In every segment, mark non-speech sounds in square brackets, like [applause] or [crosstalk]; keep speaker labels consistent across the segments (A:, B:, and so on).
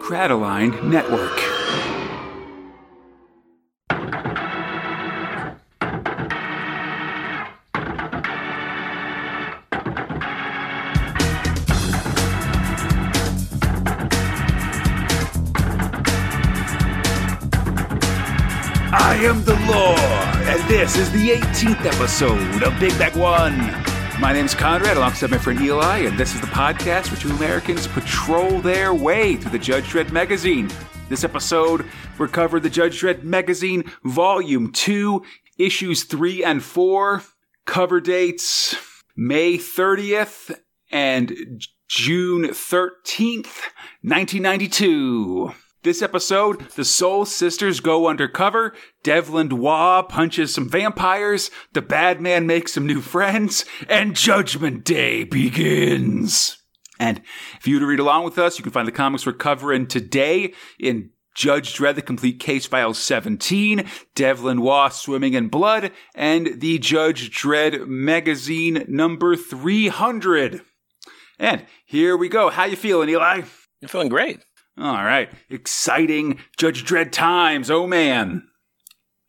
A: Crataline Network. I am the law, and this is the 18th episode of Big Bag One. My name's Conrad, alongside my friend Eli, and this is the podcast where two Americans patrol their way through the Judge Dredd Megazine. This episode, we're covering the Judge Dredd Megazine, Volume 2, Issues 3 and 4, cover dates May 30th and June 13th, 1992. This episode, the Soul Sisters go undercover, Devlin Waugh punches some vampires, the bad man makes some new friends, and Judgment Day begins. And if you were to read along with us, you can find the comics we're covering today in Judge Dredd, the Complete Case File 17, Devlin Waugh Swimming in Blood, and the Judge Dredd Megazine number 300. And here we go. How you feeling, Eli?
B: I'm feeling great.
A: All right. Exciting Judge Dredd times. Oh man.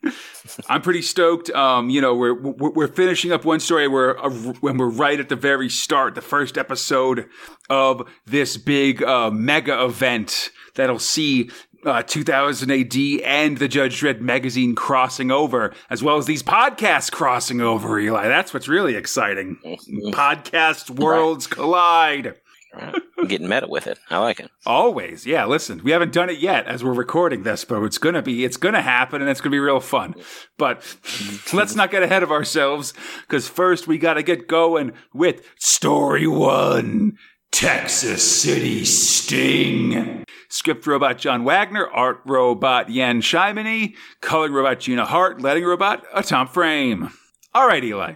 A: [laughs] I'm pretty stoked. Um, you know, we're we're, we're finishing up one story where uh, when we're right at the very start, the first episode of this big uh, mega event that'll see uh, 2000 AD and the Judge Dredd Megazine crossing over, as well as these podcasts crossing over. Eli, that's what's really exciting. [laughs] Podcast worlds collide.
B: I'm getting meta with it. I like it.
A: Always, yeah. Listen, we haven't done it yet as we're recording this, but it's gonna be, it's gonna happen, and it's gonna be real fun. But [laughs] let's not get ahead of ourselves, because first we gotta get going with story one: Texas City Sting. Script robot John Wagner, art robot Yan Shimony, coloring robot Gina Hart, letting robot a Tom Frame. All right, Eli.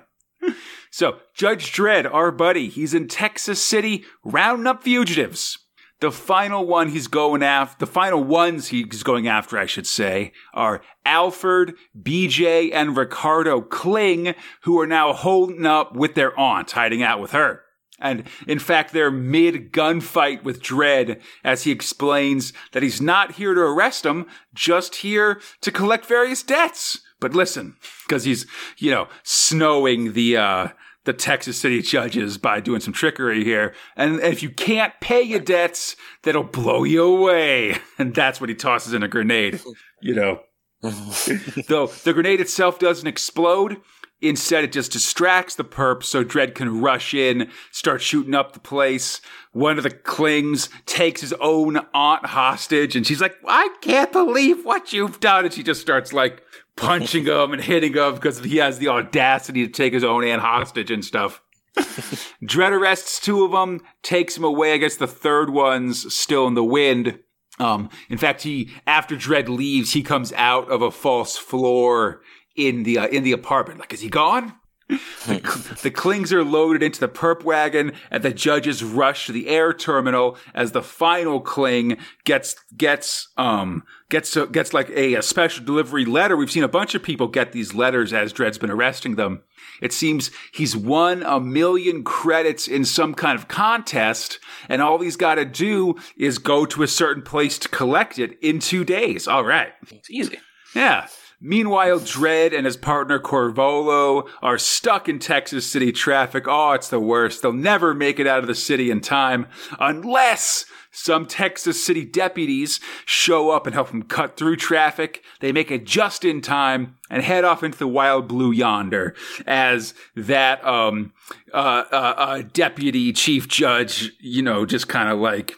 A: So, Judge Dredd, our buddy, he's in Texas City rounding up fugitives. The final one he's going after, the final ones he's going after, I should say, are Alfred, BJ, and Ricardo Kling, who are now holding up with their aunt, hiding out with her. And in fact, they're mid gunfight with Dredd as he explains that he's not here to arrest him, just here to collect various debts. But listen, because he's, you know, snowing the, uh, the Texas City judges by doing some trickery here. And if you can't pay your debts, that'll blow you away. [laughs] And that's what he tosses in a grenade, you know. [laughs] Though the grenade itself doesn't explode. Instead, it just distracts the perp so Dredd can rush in, start shooting up the place. One of the Klings takes his own aunt hostage, and she's like, I can't believe what you've done. And she just starts like punching him and hitting him because he has the audacity to take his own aunt hostage and stuff. [laughs] Dredd arrests two of them, takes him away. I guess the third one's still in the wind. Um, in fact, he after Dredd leaves, he comes out of a false floor in the uh, in the apartment. Like, is he gone? the, [laughs] the Klings are loaded into the perp wagon, and the judges rush to the air terminal as the final Kling gets gets um gets gets like a, a special delivery letter. We've seen a bunch of people get these letters as Dredd's been arresting them. It seems he's won a million credits in some kind of contest, and all he's got to do is go to a certain place to collect it in two days. All right,
B: it's easy.
A: Yeah. Meanwhile, Dredd and his partner Corvolo are stuck in Texas City traffic. Oh, it's the worst. They'll never make it out of the city in time unless some Texas City deputies show up and help them cut through traffic. They make it just in time and head off into the wild blue yonder as that um, uh, uh, uh, deputy chief judge, you know, just kind of like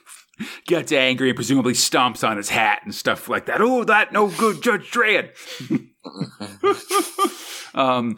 A: gets angry and presumably stomps on his hat and stuff like that. Oh, that no good, Judge Dredd. [laughs] um,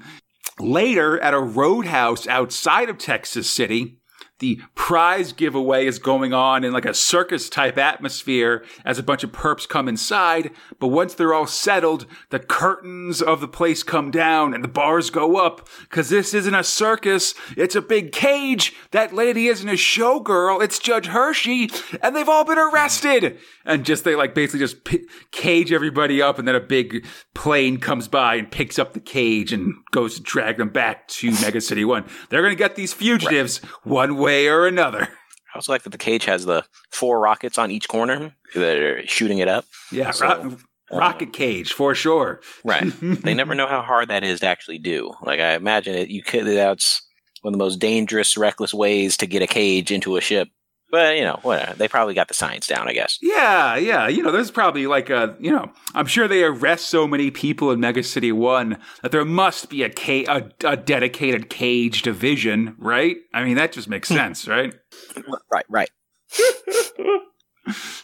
A: later, at a roadhouse outside of Texas City, the prize giveaway is going on in like a circus type atmosphere as a bunch of perps come inside. But once they're all settled, the curtains of the place come down and the bars go up. Cause this isn't a circus. It's a big cage. That lady isn't a showgirl. It's Judge Hershey and they've all been arrested. And just, they like basically just p- cage everybody up and then a big plane comes by and picks up the cage and goes to drag them back to Mega City 1. They're going to get these fugitives right. one way or another. [laughs]
B: I also like that the cage has the four rockets on each corner that are shooting it up.
A: Yeah,
B: So,
A: ro- uh, rocket cage for sure.
B: Right. [laughs] they never know how hard that is to actually do. Like I imagine it, you could. That's one of the most dangerous, reckless ways to get a cage into a ship. But you know, whatever. They probably got the science down, I guess.
A: Yeah, yeah. You know, there's probably like a, you know, I'm sure they arrest so many people in Mega City 1 that there must be a, ca- a, a dedicated cage division, right? I mean, that just makes [laughs] sense, right?
B: Right. Right. [laughs]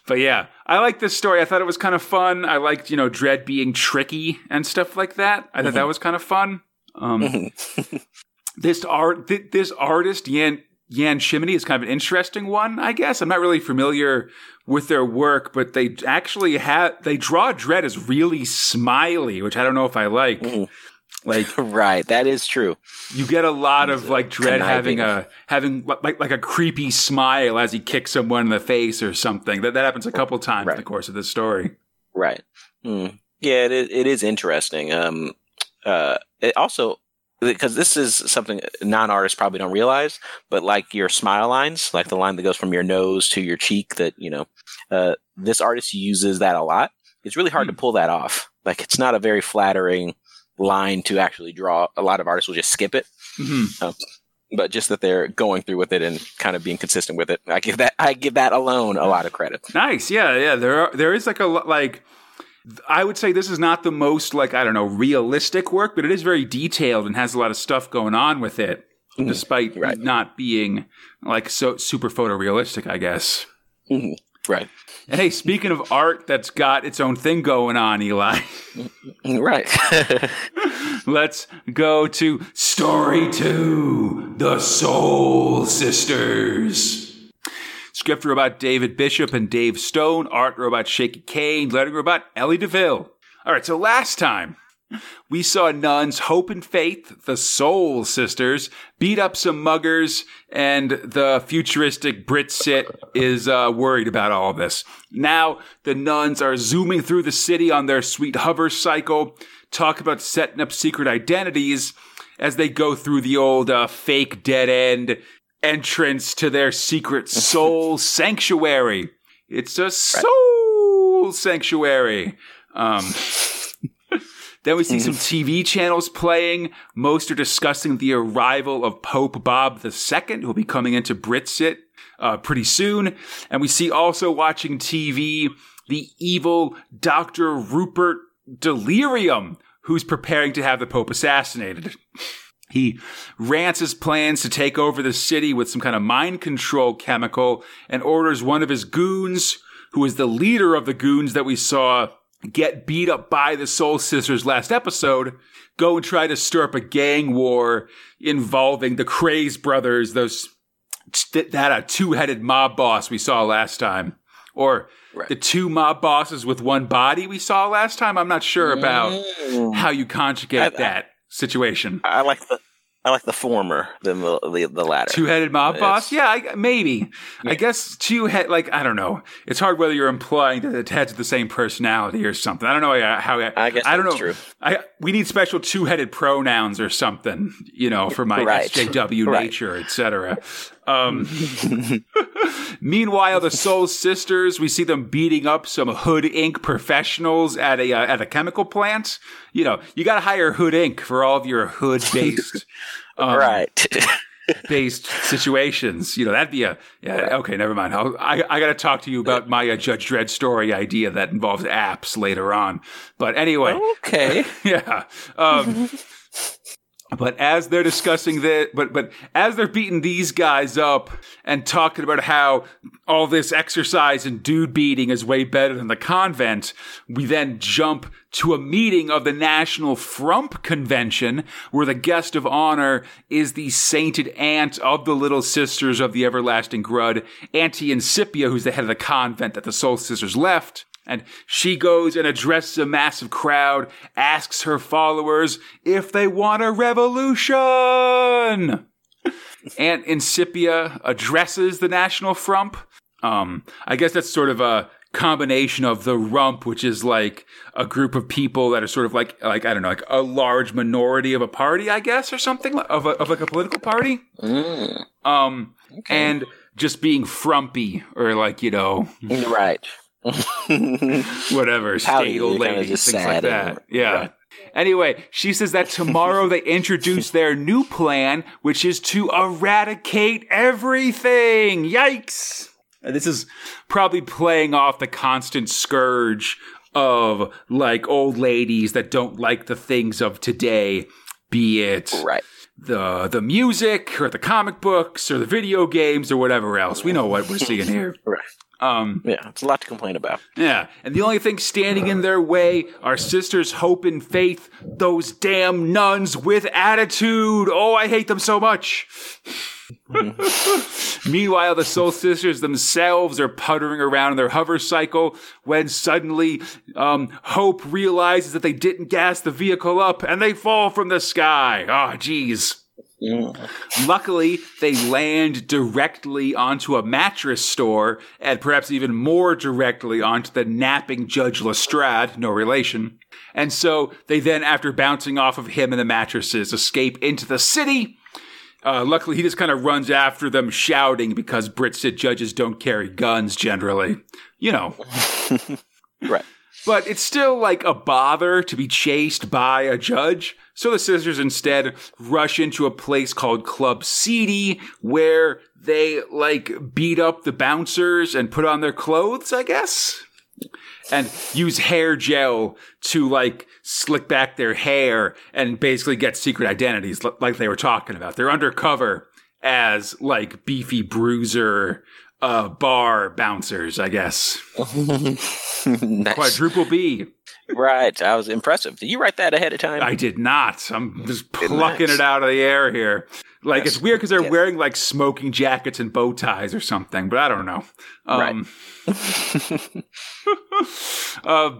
A: But yeah, I like this story. I thought it was kind of fun. I liked, you know, Dredd being tricky and stuff like that. I thought that was kind of fun. Um, [laughs] this art, th- this artist, Yan, Yan Chimney, is kind of an interesting one, I guess. I'm not really familiar with their work, but they actually have, they draw Dredd as really smiley, which I don't know if I like.
B: Mhm.
A: Like, [laughs]
B: right. That is true.
A: you get a lot of like Dredd having a having like like a creepy smile as he kicks someone in the face or something. That that happens a couple times in the course of this story.
B: Right. Hmm. Yeah, it is, it is interesting. Um, uh, it also because this is something non-artists probably don't realize, but like your smile lines, like the line that goes from your nose to your cheek, that you know, uh, this artist uses that a lot. It's really hard
A: Hmm.
B: to pull that off. Like it's not a very flattering line to actually draw. A lot of artists will just skip it.
A: Mhm.
B: But just that they're going through with it and kind of being consistent with it, I give that I give that alone a lot of credit.
A: Nice, yeah, yeah. There are there is like a like. I would say this is not the most like I don't know realistic work, but it is very detailed and has a lot of stuff going on with it,
B: Mhm.
A: despite
B: Right.
A: not being like so super photorealistic. I guess.
B: Mhm. Right.
A: And hey, speaking of art that's got its own thing going on, Eli. [laughs]
B: Right. [laughs]
A: Let's go to story two The Soul Sisters. Script robot David Bishop and Dave Stone, art robot Shaky Kane, lettering robot Ellie DeVille. All right, so last time we saw nuns Hope and Faith, the Soul Sisters, beat up some muggers, and the futuristic Brit-Cit is uh, worried about all this. Now the nuns are zooming through the city on their sweet hover cycle, talk about setting up secret identities as they go through the old uh, fake dead end entrance to their secret [laughs] soul sanctuary. It's a soul sanctuary. Um, [laughs] then we see some TV channels playing. Most are discussing the arrival of Pope Bob II, who will be coming into Brit-Cit uh, pretty soon. And we see also watching TV the evil Dr. Rupert Delirium, who's preparing to have the Pope assassinated. He rants his plans to take over the city with some kind of mind control chemical and orders one of his goons, who is the leader of the goons that we saw get beat up by the Soul Sisters last episode, go and try to stir up a gang war involving the Craze brothers, those that uh, two-headed mob boss we saw last time, or
B: Right.
A: the two mob bosses with one body we saw last time. I'm not sure about
B: Mm.
A: how you conjugate
B: I-
A: that situation.
B: I like the I like the former than the the, the latter.
A: Two-headed mob
B: It's-
A: boss? Yeah, I, maybe. I guess two head. Like I don't know. It's hard whether you're implying that it has the same personality or something. I don't know how.
B: I guess
A: I don't
B: that's
A: know.
B: true.
A: I we need special two-headed pronouns or something. You know, for my
B: Right.
A: SJW
B: Right.
A: nature, etc. Um, [laughs] meanwhile, the Soul Sisters, we see them beating up some Hood Inc. professionals at a uh, at a chemical plant. You know, you got to hire Hood Inc. for all of your hood-based. [laughs] um,
B: right. [laughs]
A: based situations. You know, that'd be a yeah. Okay, never mind. I'll, I I got to talk to you about my uh, Judge Dredd story idea that involves apps later on. But anyway,
B: okay.
A: yeah. Um, but as they're discussing that, but but as they're beating these guys up and talking about how all this exercise and dude beating is way better than the convent, we then jump to a meeting of the National Frump Convention, where the guest of honor is the sainted aunt of the Little Sisters of the Everlasting Grud, Auntie Incipia, who's the head of the convent that the Soul Sisters left. And she goes and addresses a massive crowd, asks her followers if they want a revolution. Aunt Incipia addresses the National Frump. Um, I guess that's sort of a combination of the rump, which is like a group of people that are sort of like, like, I don't know, like a large minority of a party, I guess, or something of a, of like a political party.
B: Mm,
A: Um,
B: okay.
A: and just being frumpy or like you know
B: right. [laughs]
A: whatever
B: Pouty,
A: old
B: kinda
A: lady
B: just
A: things like
B: sad
A: that
B: and-
A: yeah
B: right.
A: Anyway, she says that tomorrow they introduce their new plan, which is to eradicate everything. Yikes! Uh, this is probably playing off the constant scourge of like old ladies that don't like the things of today, be it
B: Right.
A: the the music or the comic books or the video games or whatever else. We know what we're seeing here. [laughs]
B: Right.
A: Um,
B: Yeah, it's a lot to complain about.
A: yeah, and the only thing standing in their way are sisters' hope and faith, those damn nuns with attitude. Oh, I hate them so much. [laughs] Meanwhile, the Soul Sisters themselves are puttering around in their hover cycle when suddenly um, Hope realizes that they didn't gas the vehicle up and they fall from the sky. Oh, jeez. Luckily, they land directly onto a mattress store, and perhaps even more directly onto the napping Judge Lestrade, no relation. And so they then, after bouncing off of him and the mattresses, escape into the city. Uh, luckily, he just kind of runs after them, shouting because Brit-Cit judges don't carry guns generally. You know. [laughs]
B: Right.
A: But it's still like a bother to be chased by a judge. So the sisters instead rush into a place called Club Seedy where they like beat up the bouncers and put on their clothes, I guess. And use hair gel to like slick back their hair and basically get secret identities like they were talking about. They're undercover as like beefy bruiser uh bar bouncers, I guess. [laughs]
B: nice.
A: Quadruple B.
B: Right. I was impressive. Did you write that ahead of time?
A: I did not. I'm just plucking
B: nice.
A: it out of the air here. Like
B: Yes.
A: it's weird because they're
B: Yeah.
A: wearing like smoking jackets and bow ties or something, but I don't know. Um, [laughs] uh,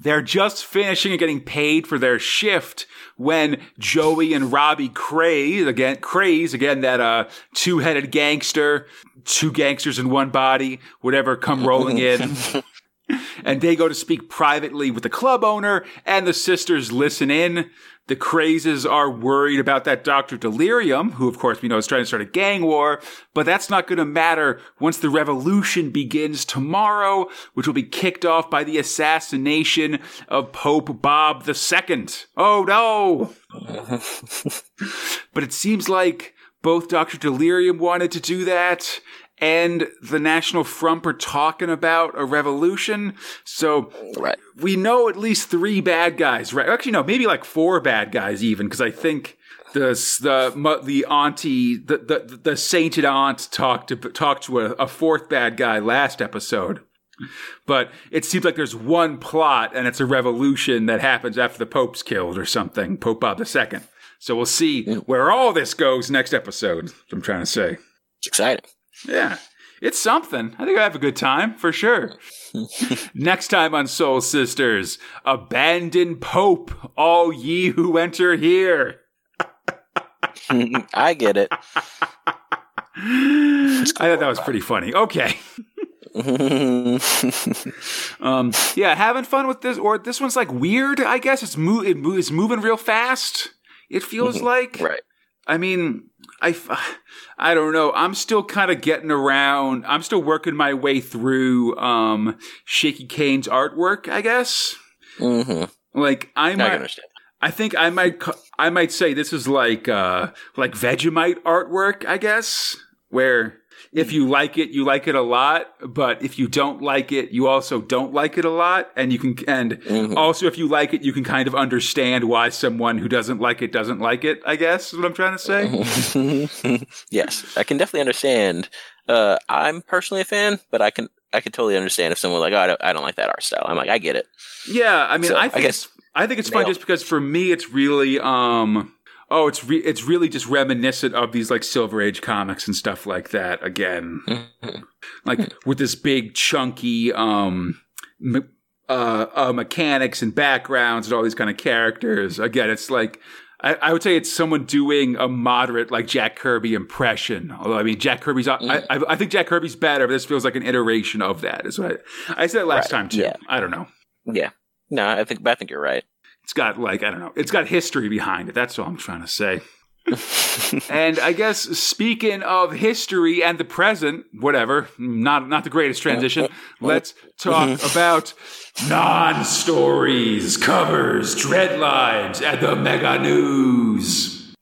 A: they're just finishing and getting paid for their shift when Joey and Robbie Craze again, Craze again, that uh, two-headed gangster, two gangsters in one body, whatever, come rolling in. [laughs] and they go to speak privately with the club owner, and the sisters listen in. The crazes are worried about that Dr. Delirium, who of course we know is trying to start a gang war, but that's not going to matter once the revolution begins tomorrow, which will be kicked off by the assassination of Pope Bob II. Oh no! [laughs] but it seems like both Dr. Delirium wanted to do that and the National Front are talking about a revolution. So
B: right.
A: we know at least three bad guys, right? Actually, no, maybe like four bad guys even, because I think the the the auntie, the the, the sainted aunt talked to talked to a, a fourth bad guy last episode. But it seems like there's one plot, and it's a revolution that happens after the Pope's killed or something, Pope Bob II. So we'll see where all this goes next episode. I'm trying to say.
B: It's exciting.
A: Yeah, it's something. I think I have a good time for sure. [laughs] Next time on Soul Sisters, abandon Pope, all ye who enter here. [laughs]
B: I get it. [laughs]
A: I thought that was pretty funny. Okay. Um, yeah, having fun with this, or this one's like weird. I guess it's mo- it mo- it's moving real fast. It feels like.
B: right.
A: I mean, I, [sighs] I don't know. I'm still kind of getting around. I'm still working my way through um, Shaky Kane's artwork. I guess.
B: hmm
A: Like I
B: I
A: might,
B: understand.
A: I think I might, I might say this is like, uh, like Vegemite artwork. I guess where if you like it, you like it a lot, but if you don't like it, you also don't like it a lot, and you can, and
B: Mhm.
A: also if you like it, you can kind of understand why someone who doesn't like it doesn't like it. I guess is what I'm trying to say. [laughs]
B: yes, I can definitely understand. Uh, I'm personally a fan, but I can I can totally understand if someone like, oh, I don't, I don't like that art style. I'm like, I get it.
A: Yeah, I mean,
B: So,
A: I
B: I
A: think
B: guess
A: it's, I think it's fun just because for me, it's really, um, oh, it's re- it's really just reminiscent of these like Silver Age comics and stuff like that. Again, [laughs] like with this big chunky, um, me- uh, uh, mechanics and backgrounds and all these kind of characters. Again, it's like. I, I would say it's someone doing a moderate, like Jack Kirby impression. Although I mean, Jack Kirby's, I, I, I think Jack Kirby's better, but this feels like an iteration of that. Is what I, I said last
B: Right,
A: time too.
B: yeah.
A: I don't know.
B: Yeah. No, I think I think you're right.
A: It's got like I don't know. It's got history behind it. That's all I'm trying to say. [laughs] and I guess speaking of history and the present, whatever, not not the greatest transition. Let's talk mm-hmm. about non-stories, covers, dreadlines, and the mega news.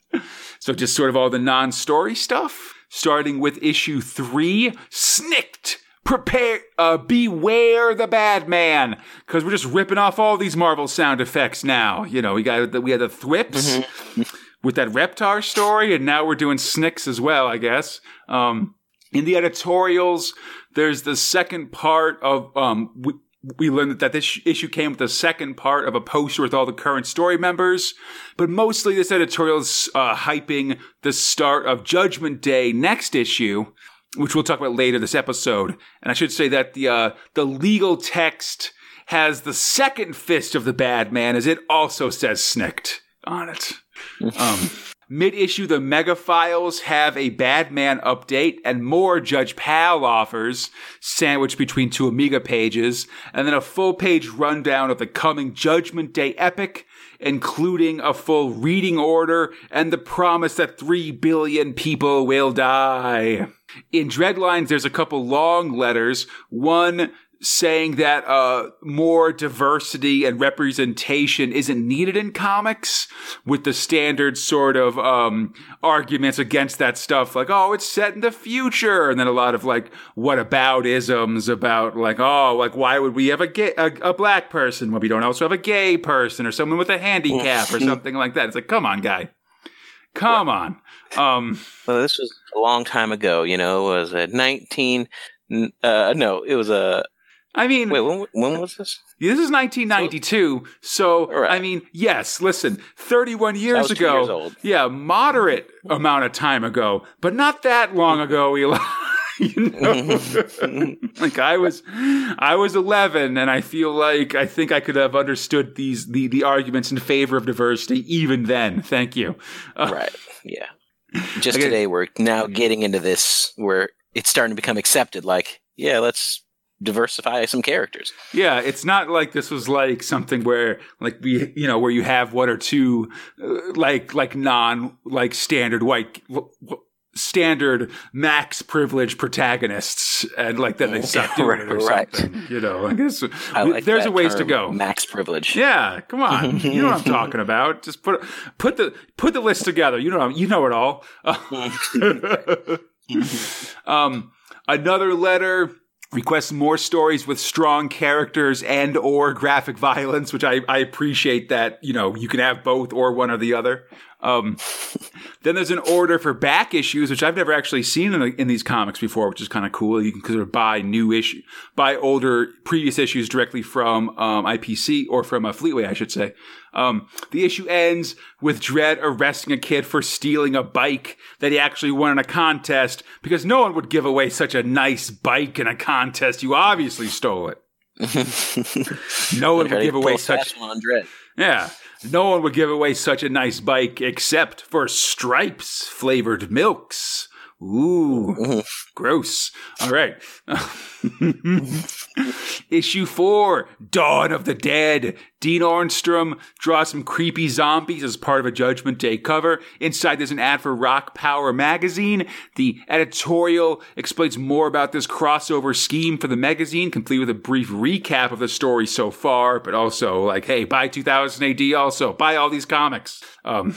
A: So just sort of all the non-story stuff, starting with issue three, Snikt. Prepare, uh, beware the bad man, because we're just ripping off all these Marvel sound effects now. You know, we got the, we had the thwips [laughs] with that Raptaur story, and now we're doing Snicks as well, I guess. Um, in the editorials, there's the second part of um, we, we learned that this issue came with the second part of a poster with all the current story members, but mostly this editorial is uh, hyping the start of Judgment Day next issue, which we'll talk about later this episode. And I should say that the uh, the legal text has the second fist of the bad man, as it also says "snicked" on it. [laughs] Um, Mid issue, the Mega Files have a bad man update and more Judge Pal offers, sandwiched between two Amiga pages, and then a full page rundown of the coming Judgment Day epic, including a full reading order and the promise that 3 billion people will die. In Dreadlines, there's a couple long letters. One saying that uh, more diversity and representation isn't needed in comics with the standard sort of um, arguments against that stuff like oh it's set in the future. And then a lot of like what about isms about like oh like why would we have a gay a, a black person when we don't also have a gay person or someone with a handicap or [laughs] something like that? It's like come on guy. Come on. Um
B: well this was a long time ago you know it was it 19 uh no it was a
A: I mean,
B: wait, when, when was this?
A: This is 1992. So, so right. I mean, yes, listen, 31 years ago.
B: Years
A: yeah, moderate amount of time ago, but not that long ago, [laughs] Eli. you know? [laughs] like I was I was 11 and I feel like I think I could have understood these the the arguments in favor of diversity even then. Thank you.
B: Uh, right. Yeah. [laughs] Just okay. today we're now getting into this where it's starting to become accepted like, yeah, let's diversify some characters.
A: Yeah, it's not like this was like something where like we you know where you have one or two uh, like like non like standard white standard max privilege protagonists and like then they stop doing
B: right,
A: it or something
B: right.
A: you know i guess I like there's a ways to go.
B: max privilege.
A: Yeah come on. You know what i'm [laughs] talking about. Just put put the put the list together. You know you know it all. [laughs] [laughs] Um another letter requests more stories with strong characters and or graphic [laughs] violence which I, I appreciate that you know you can have both or one or the other um, then there's an order for back issues, which I've never actually seen in, the, in these comics before, which is kind of cool. You can sort of buy new issue, buy older previous issues directly from um, IPC or from a Fleetway, I should say. Um, the issue ends with Dredd arresting a kid for stealing a bike that he actually won in a contest because no one would give away such a nice bike in a contest. You obviously stole it. [laughs] no one would give away such.
B: On Dredd.
A: Yeah. No one would give away such a nice bike except for Stripes flavored milks. Ooh, [laughs] gross. All right. [laughs] Issue four, Dawn of the Dead. Dean Ormston draws some creepy zombies as part of a Judgment Day cover. Inside, there's an ad for Rock Power magazine. The editorial explains more about this crossover scheme for the magazine, complete with a brief recap of the story so far, but also like, hey, buy 2000 AD also. Buy all these comics. Um,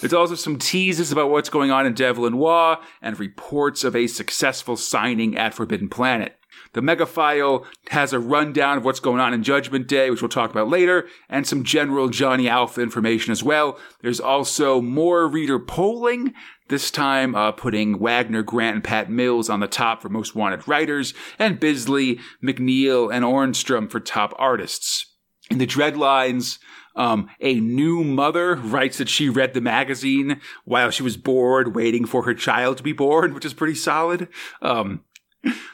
A: there's also some teases about what's going on in Devlin Waugh and reports of a successful signing at Forbidden Planet. The Megafile has a rundown of what's going on in Judgment Day, which we'll talk about later, and some general Johnny Alpha information as well. There's also more reader polling, this time uh, putting Wagner, Grant, and Pat Mills on the top for most wanted writers, and Bisley, MacNeil, and Ormston for top artists. In the Dreadlines, um, a new mother writes that she read the magazine while she was bored, waiting for her child to be born, which is pretty solid. Um,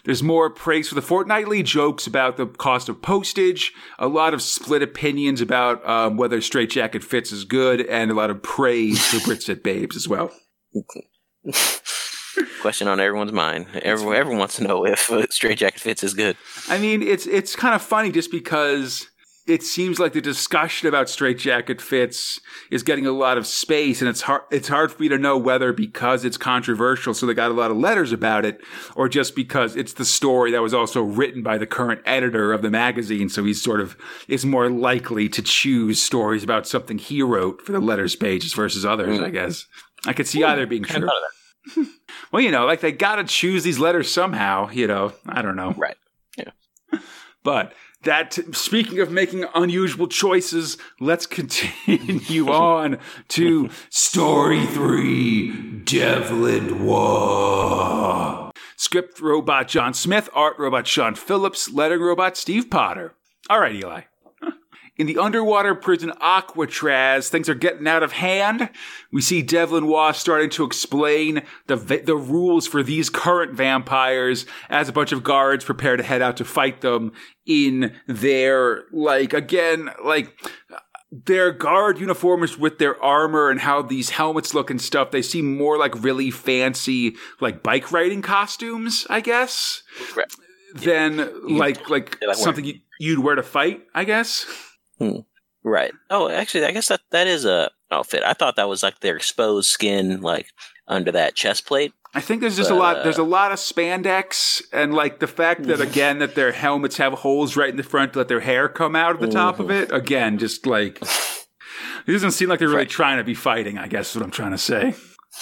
A: there's more praise for the fortnightly, jokes about the cost of postage, a lot of split opinions about um, whether Straitjacket Fits is good, and a lot of praise for Brit-Cit Babes as well. [laughs]
B: Question on everyone's mind. Everyone, everyone wants to know if uh, Straitjacket Fits is good.
A: I mean, it's it's kind of funny just because it seems like the discussion about straitjacket fits is getting a lot of space, and it's hard. It's hard for me to know whether because it's controversial, so they got a lot of letters about it, or just because it's the story that was also written by the current editor of the magazine, so he's sort of is more likely to choose stories about something he wrote for the letters pages versus others. Mm. I guess I could see Ooh, either being true. [laughs] well, you know, like they got to choose these letters somehow. You know, I don't know.
B: Right. Yeah. [laughs]
A: But that speaking of making unusual choices, let's continue [laughs] on to story three, Devlin Waugh. Script robot John Smith, art robot Sean Phillips, lettering robot Steve Potter. All right, Eli. In the underwater prison Aquatraz, things are getting out of hand. We see Devlin Waugh starting to explain the the rules for these current vampires as a bunch of guards prepare to head out to fight them in their like again like their guard uniforms with their armor and how these helmets look and stuff, they seem more like really fancy, like bike riding costumes, I guess, right. than yeah. like like, like something you'd wear to fight, I guess.
B: Hmm. Right. Oh, actually, I guess that that is a outfit. I thought that was like their exposed skin, like under that chest plate.
A: I think there's just but, a lot. There's a uh, lot of spandex, and like the fact that again that their helmets have holes right in the front to let their hair come out of the top of it. Again, just like [laughs] it doesn't seem like they're really right. trying to be fighting. I guess is what I'm trying to say.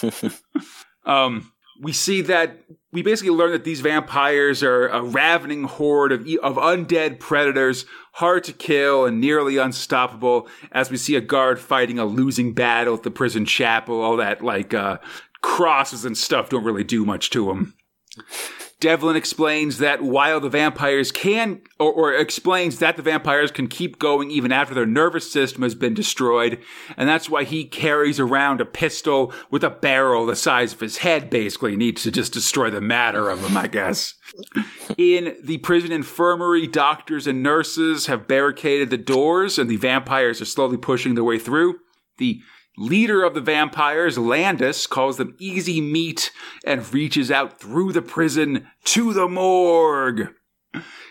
A: [laughs] um, we see that we basically learn that these vampires are a ravening horde of, of undead predators, hard to kill and nearly unstoppable. As we see a guard fighting a losing battle at the prison chapel, all that like uh, crosses and stuff don't really do much to him. Devlin explains that while the vampires can, or, or, explains that the vampires can keep going even after their nervous system has been destroyed, and that's why he carries around a pistol with a barrel the size of his head, basically, needs to just destroy the matter of them, I guess. In the prison infirmary, doctors and nurses have barricaded the doors, and the vampires are slowly pushing their way through. The Leader of the vampires, Landis, calls them easy meat and reaches out through the prison to the morgue.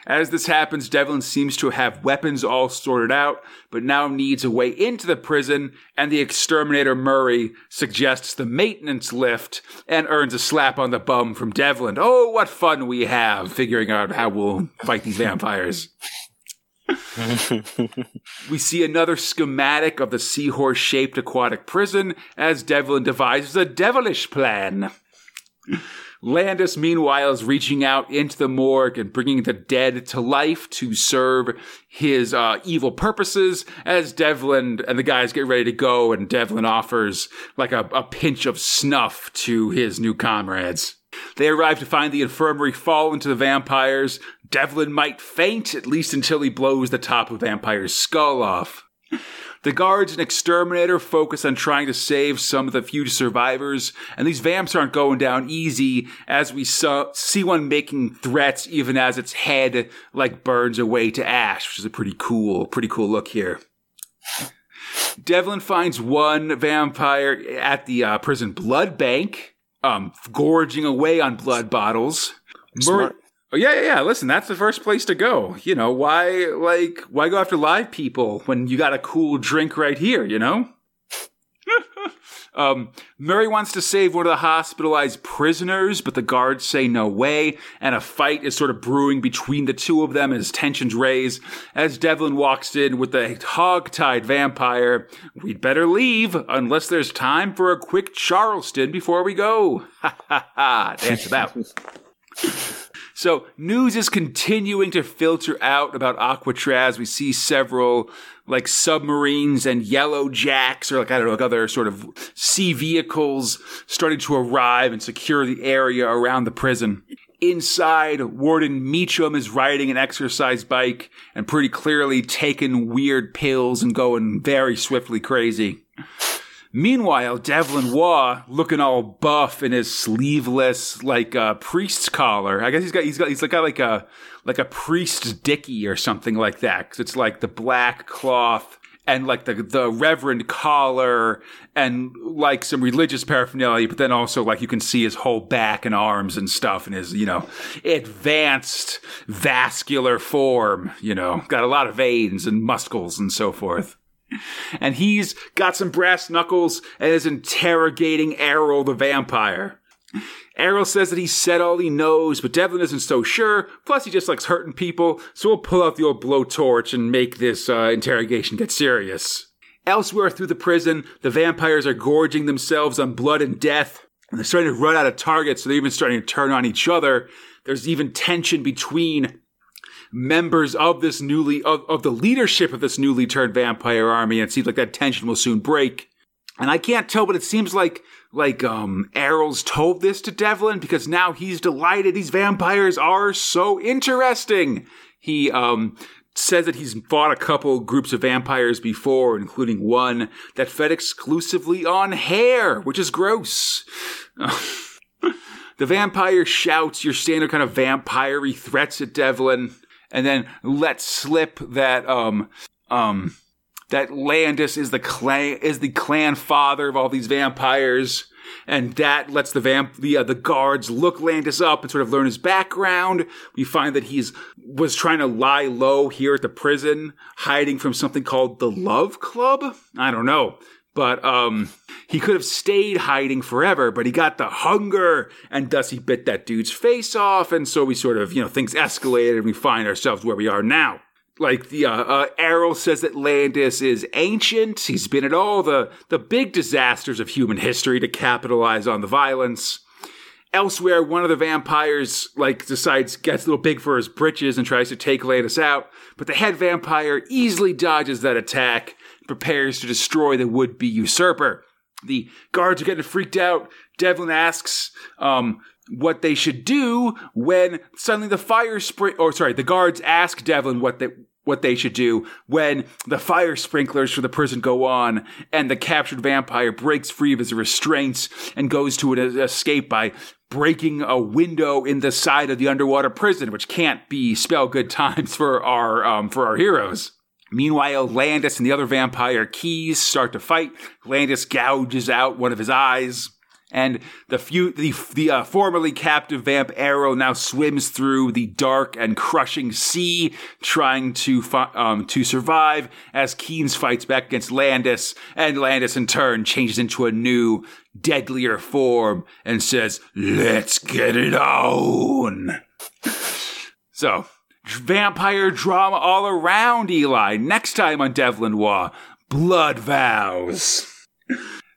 A: As this happens, Devlin seems to have weapons all sorted out, but now needs a way into the prison, and the exterminator Murray suggests the maintenance lift and earns a slap on the bum from Devlin. Oh, what fun we have figuring out how we'll fight these vampires. [laughs] we see another schematic of the seahorse shaped aquatic prison as Devlin devises a devilish plan. Landis, meanwhile, is reaching out into the morgue and bringing the dead to life to serve his uh, evil purposes as Devlin and the guys get ready to go, and Devlin offers like a, a pinch of snuff to his new comrades. They arrive to find the infirmary fall into the vampires. Devlin might faint, at least until he blows the top of vampire's skull off. The guards and exterminator focus on trying to save some of the few survivors, and these vamps aren't going down easy as we saw, see one making threats even as its head like burns away to ash, which is a pretty cool, pretty cool look here. Devlin finds one vampire at the uh, prison blood bank um, gorging away on blood bottles. Smart. Oh, yeah, yeah, yeah. Listen, that's the first place to go. You know, why, like, why go after live people when you got a cool drink right here, you know? [laughs] Um, Murray wants to save one of the hospitalized prisoners, but the guards say no way, and a fight is sort of brewing between the two of them as tensions raise. As Devlin walks in with the hog-tied vampire, we'd better leave unless there's time for a quick Charleston before we go. [laughs] Ha ha ha! Dance about. [laughs] So news is continuing to filter out about Aquatraz. We see several like submarines and yellow jacks or like, I don't know, like other sort of sea vehicles starting to arrive and secure the area around the prison. Inside, Warden Meacham is riding an exercise bike and pretty clearly taking weird pills and going very swiftly crazy. Meanwhile, Devlin Waugh, looking all buff in his sleeveless, like uh, priest's collar. I guess he's got he's got he's got like a like a priest's dicky or something like that. Cause it's like the black cloth and like the the reverend collar and like some religious paraphernalia, but then also like you can see his whole back and arms and stuff and his you know advanced vascular form. You know, got a lot of veins and muscles and so forth. And he's got some brass knuckles and is interrogating Errol the vampire. Errol says that he said all he knows, but Devlin isn't so sure. Plus, he just likes hurting people, so we'll pull out the old blowtorch and make this uh, interrogation get serious. Elsewhere through the prison, the vampires are gorging themselves on blood and death, and they're starting to run out of targets, so they're even starting to turn on each other. There's even tension between members of this newly, of, of the leadership of this newly turned vampire army, and it seems like that tension will soon break. And I can't tell, but it seems like like um Errol's told this to Devlin because now he's delighted. These vampires are so interesting. He um says that he's fought a couple groups of vampires before, including one that fed exclusively on hair, which is gross. [laughs] the vampire shouts your standard kind of vampire threats at Devlin, and then lets slip that um um that Landis is the clan is the clan father of all these vampires, and that lets the vamp the uh, the guards look Landis up and sort of learn his background. We find that he's was trying to lie low here at the prison, hiding from something called the Love Club. I don't know. But um, he could have stayed hiding forever, but he got the hunger, and thus he bit that dude's face off, and so we sort of, you know, things escalated, and we find ourselves where we are now like the uh, uh, Errol says that Landis is ancient. He's been at all the the big disasters of human history to capitalize on the violence. Elsewhere, one of the vampires like decides gets a little big for his britches and tries to take Landis out, but the head vampire easily dodges that attack, prepares to destroy the would-be usurper. The guards are getting freaked out. Devlin asks, um, what they should do when suddenly the fire spring or sorry the guards ask devlin what they what they should do when the fire sprinklers for the prison go on and the captured vampire breaks free of his restraints and goes to an escape by breaking a window in the side of the underwater prison which can't be spell good [laughs] times for our um, for our heroes Meanwhile, Landis and the other vampire Keys start to fight. Landis gouges out one of his eyes and the few, the, the uh, formerly captive vamp Errol now swims through the dark and crushing sea, trying to um, to survive as Keens fights back against Landis, and Landis in turn changes into a new, deadlier form and says, "Let's get it on." so, vampire drama all around Eli. Next time on Devlin Waugh, Blood Vows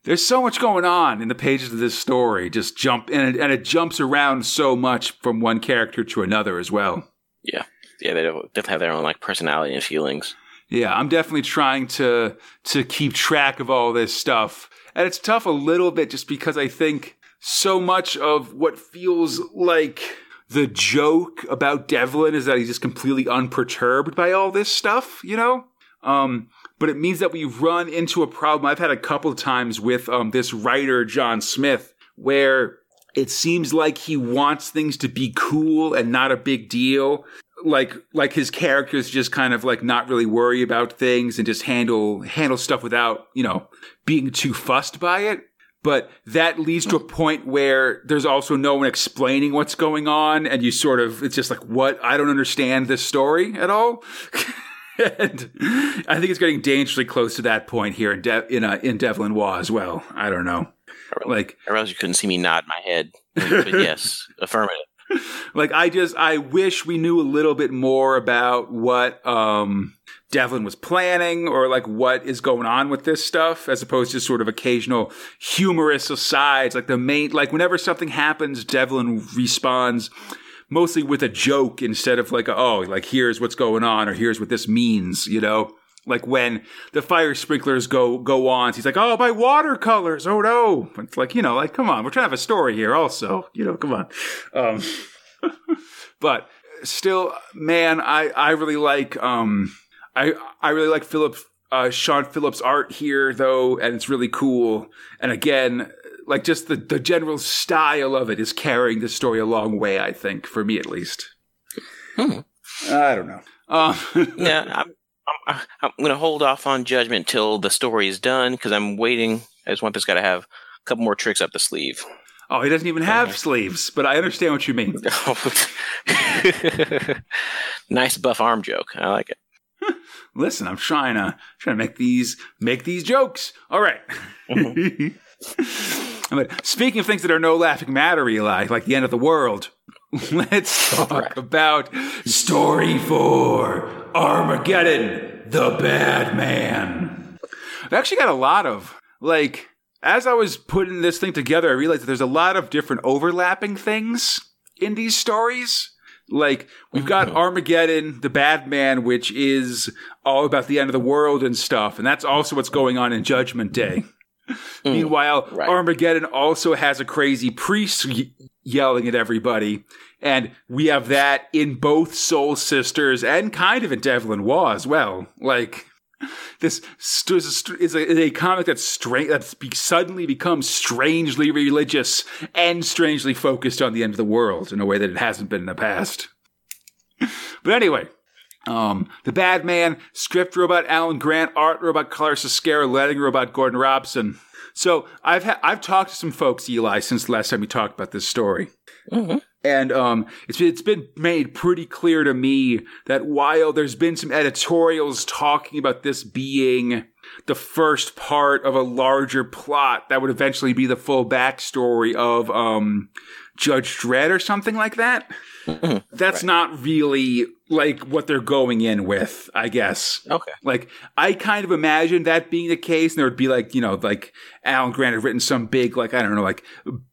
A: there's so much going on in the pages of this story. Just jump and it, and it jumps around so much from one character to another as well.
B: Yeah, yeah, they definitely have their own like personality and feelings.
A: Yeah, I'm definitely trying to to keep track of all this stuff, and it's tough a little bit just because I think so much of what feels like the joke about Devlin is that he's just completely unperturbed by all this stuff, you know? Um, but it means that we run into a problem I've had a couple times with um, this writer, John Smith, where it seems like he wants things to be cool and not a big deal. Like, like his characters just kind of like not really worry about things and just handle, handle stuff without, you know, being too fussed by it. But that leads to a point where there's also no one explaining what's going on. And you sort of, it's just like, what? I don't understand this story at all. [laughs] and I think it's getting dangerously close to that point here in De- in uh, in Devlin Waugh as well. I don't know. Like
B: I realize you couldn't see me nod my head, but [laughs] yes, affirmative.
A: Like I just I wish we knew a little bit more about what um Devlin was planning or like what is going on with this stuff as opposed to sort of occasional humorous asides like the main like whenever something happens Devlin responds mostly with a joke instead of like, oh, like here's what's going on or here's what this means, you know? Like when the fire sprinklers go go on, he's like, "Oh, my watercolors! Oh no!" It's like you know, like come on, we're trying to have a story here, also. You know, come on. Um, [laughs] but still, man, I I really like um I I really like Philip uh, Sean Phillips' art here though, and it's really cool. And again, like just the, the general style of it is carrying the story a long way, I think, for me at least. Hmm. I don't know. Uh, [laughs]
B: yeah, I'm, I, I'm going to hold off on judgment till the story is done because I'm waiting. I just want this guy to have a couple more tricks up the sleeve.
A: Oh, he doesn't even have sleeves, but I understand what you mean. [laughs] [laughs]
B: nice buff arm joke. I like it.
A: Listen, I'm trying to trying to make these make these jokes. All right. Mm-hmm. [laughs] but speaking of things that are no laughing matter, Eli, like the end of the world, [laughs] let's talk right. about story four, Armageddon, the Bad Man. I've actually got a lot of like as I was putting this thing together, I realized that there's a lot of different overlapping things in these stories. Like we've got mm-hmm. Armageddon, the bad man, which is all about the end of the world and stuff, and that's also what's going on in Judgment Day. Mm, [laughs] Meanwhile, right. Armageddon also has a crazy priest y- yelling at everybody, and we have that in both Soul Sisters and kind of in Devlin Waugh as well. Like [laughs] this is a, is a, a comic that's strange that's be, suddenly becomes strangely religious and strangely focused on the end of the world in a way that it hasn't been in the past. [laughs] but anyway, um, the Bad Man, script robot Alan Grant, art robot Carlos Ezquerra, letting robot Gordon Robson. So I've ha- I've talked to some folks, Eli, since the last time we talked about this story. Mm-hmm. And um, it's it's been made pretty clear to me that while there's been some editorials talking about this being the first part of a larger plot that would eventually be the full backstory of um, Judge Dredd or something like that. Mm-hmm. That's right. not really like what they're going in with, I guess.
B: Okay.
A: Like I kind of imagined that being the case, and there would be like you know like Alan Grant had written some big like I don't know like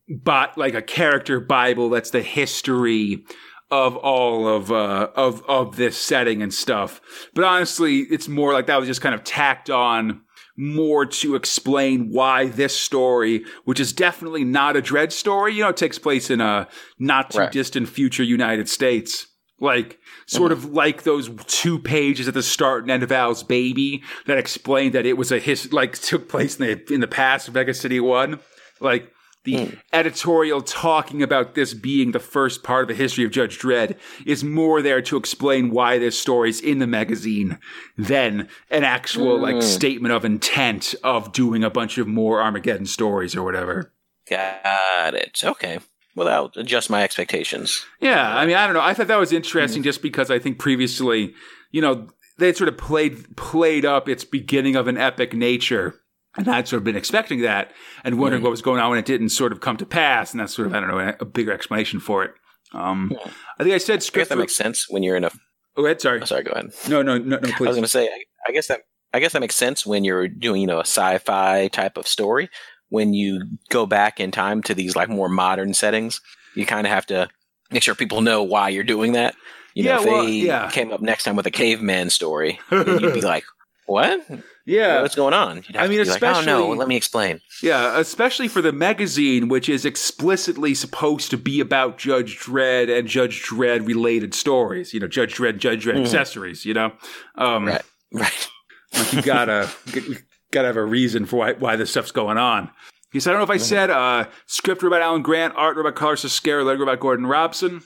A: but like a character bible that's the history of all of uh of of this setting and stuff. But honestly, it's more like that was just kind of tacked on more to explain why this story, which is definitely not a Dredd story, you know, it takes place in a not too right. distant future United States. Like, sort mm-hmm. of like those two pages at the start and end of Al's Baby that explained that it was a his, like, took place in the, in the past of Mega City 1. Like, the mm. editorial talking about this being the first part of the history of Judge Dredd is more there to explain why this story is in the magazine than an actual mm. like hmm. statement of intent of doing a bunch of more Armageddon stories or whatever.
B: Got it. Okay. Well, that'll adjust my expectations.
A: Yeah, I mean, I don't know. I thought that was interesting mm. just because I think previously, you know, they sort of played played up its beginning of an epic nature and I'd sort of been expecting that and wondering what was going on when it didn't sort of come to pass. And that's sort of, I don't know, a bigger explanation for it. Um, yeah. I think I said
B: script. I guess that makes sense when you're in a.
A: Oh, ahead. Sorry.
B: Oh, sorry. Go ahead.
A: No, no, no, no. Please. I
B: was going to say. I, I guess that. I guess that makes sense when you're doing, you know, a sci-fi type of story. When you go back in time to these like more modern settings, you kind of have to make sure people know why you're doing that. You know, yeah, if well, they yeah. came up next time with a caveman story, [laughs] you'd be like, "What?
A: Yeah,
B: what's going on?
A: I mean, especially
B: like, oh, no, let me explain.
A: Yeah, especially for the magazine, which is explicitly supposed to be about Judge Dredd and Judge Dredd related stories. You know, Judge Dredd, Judge Dredd mm. accessories. You know,
B: um, right, right.
A: like you gotta [laughs] gotta have a reason for why why this stuff's going on. He said, I don't know if I said uh, script about Alan Grant, art about Carlos Ezquerra, letter about Gordon Robson.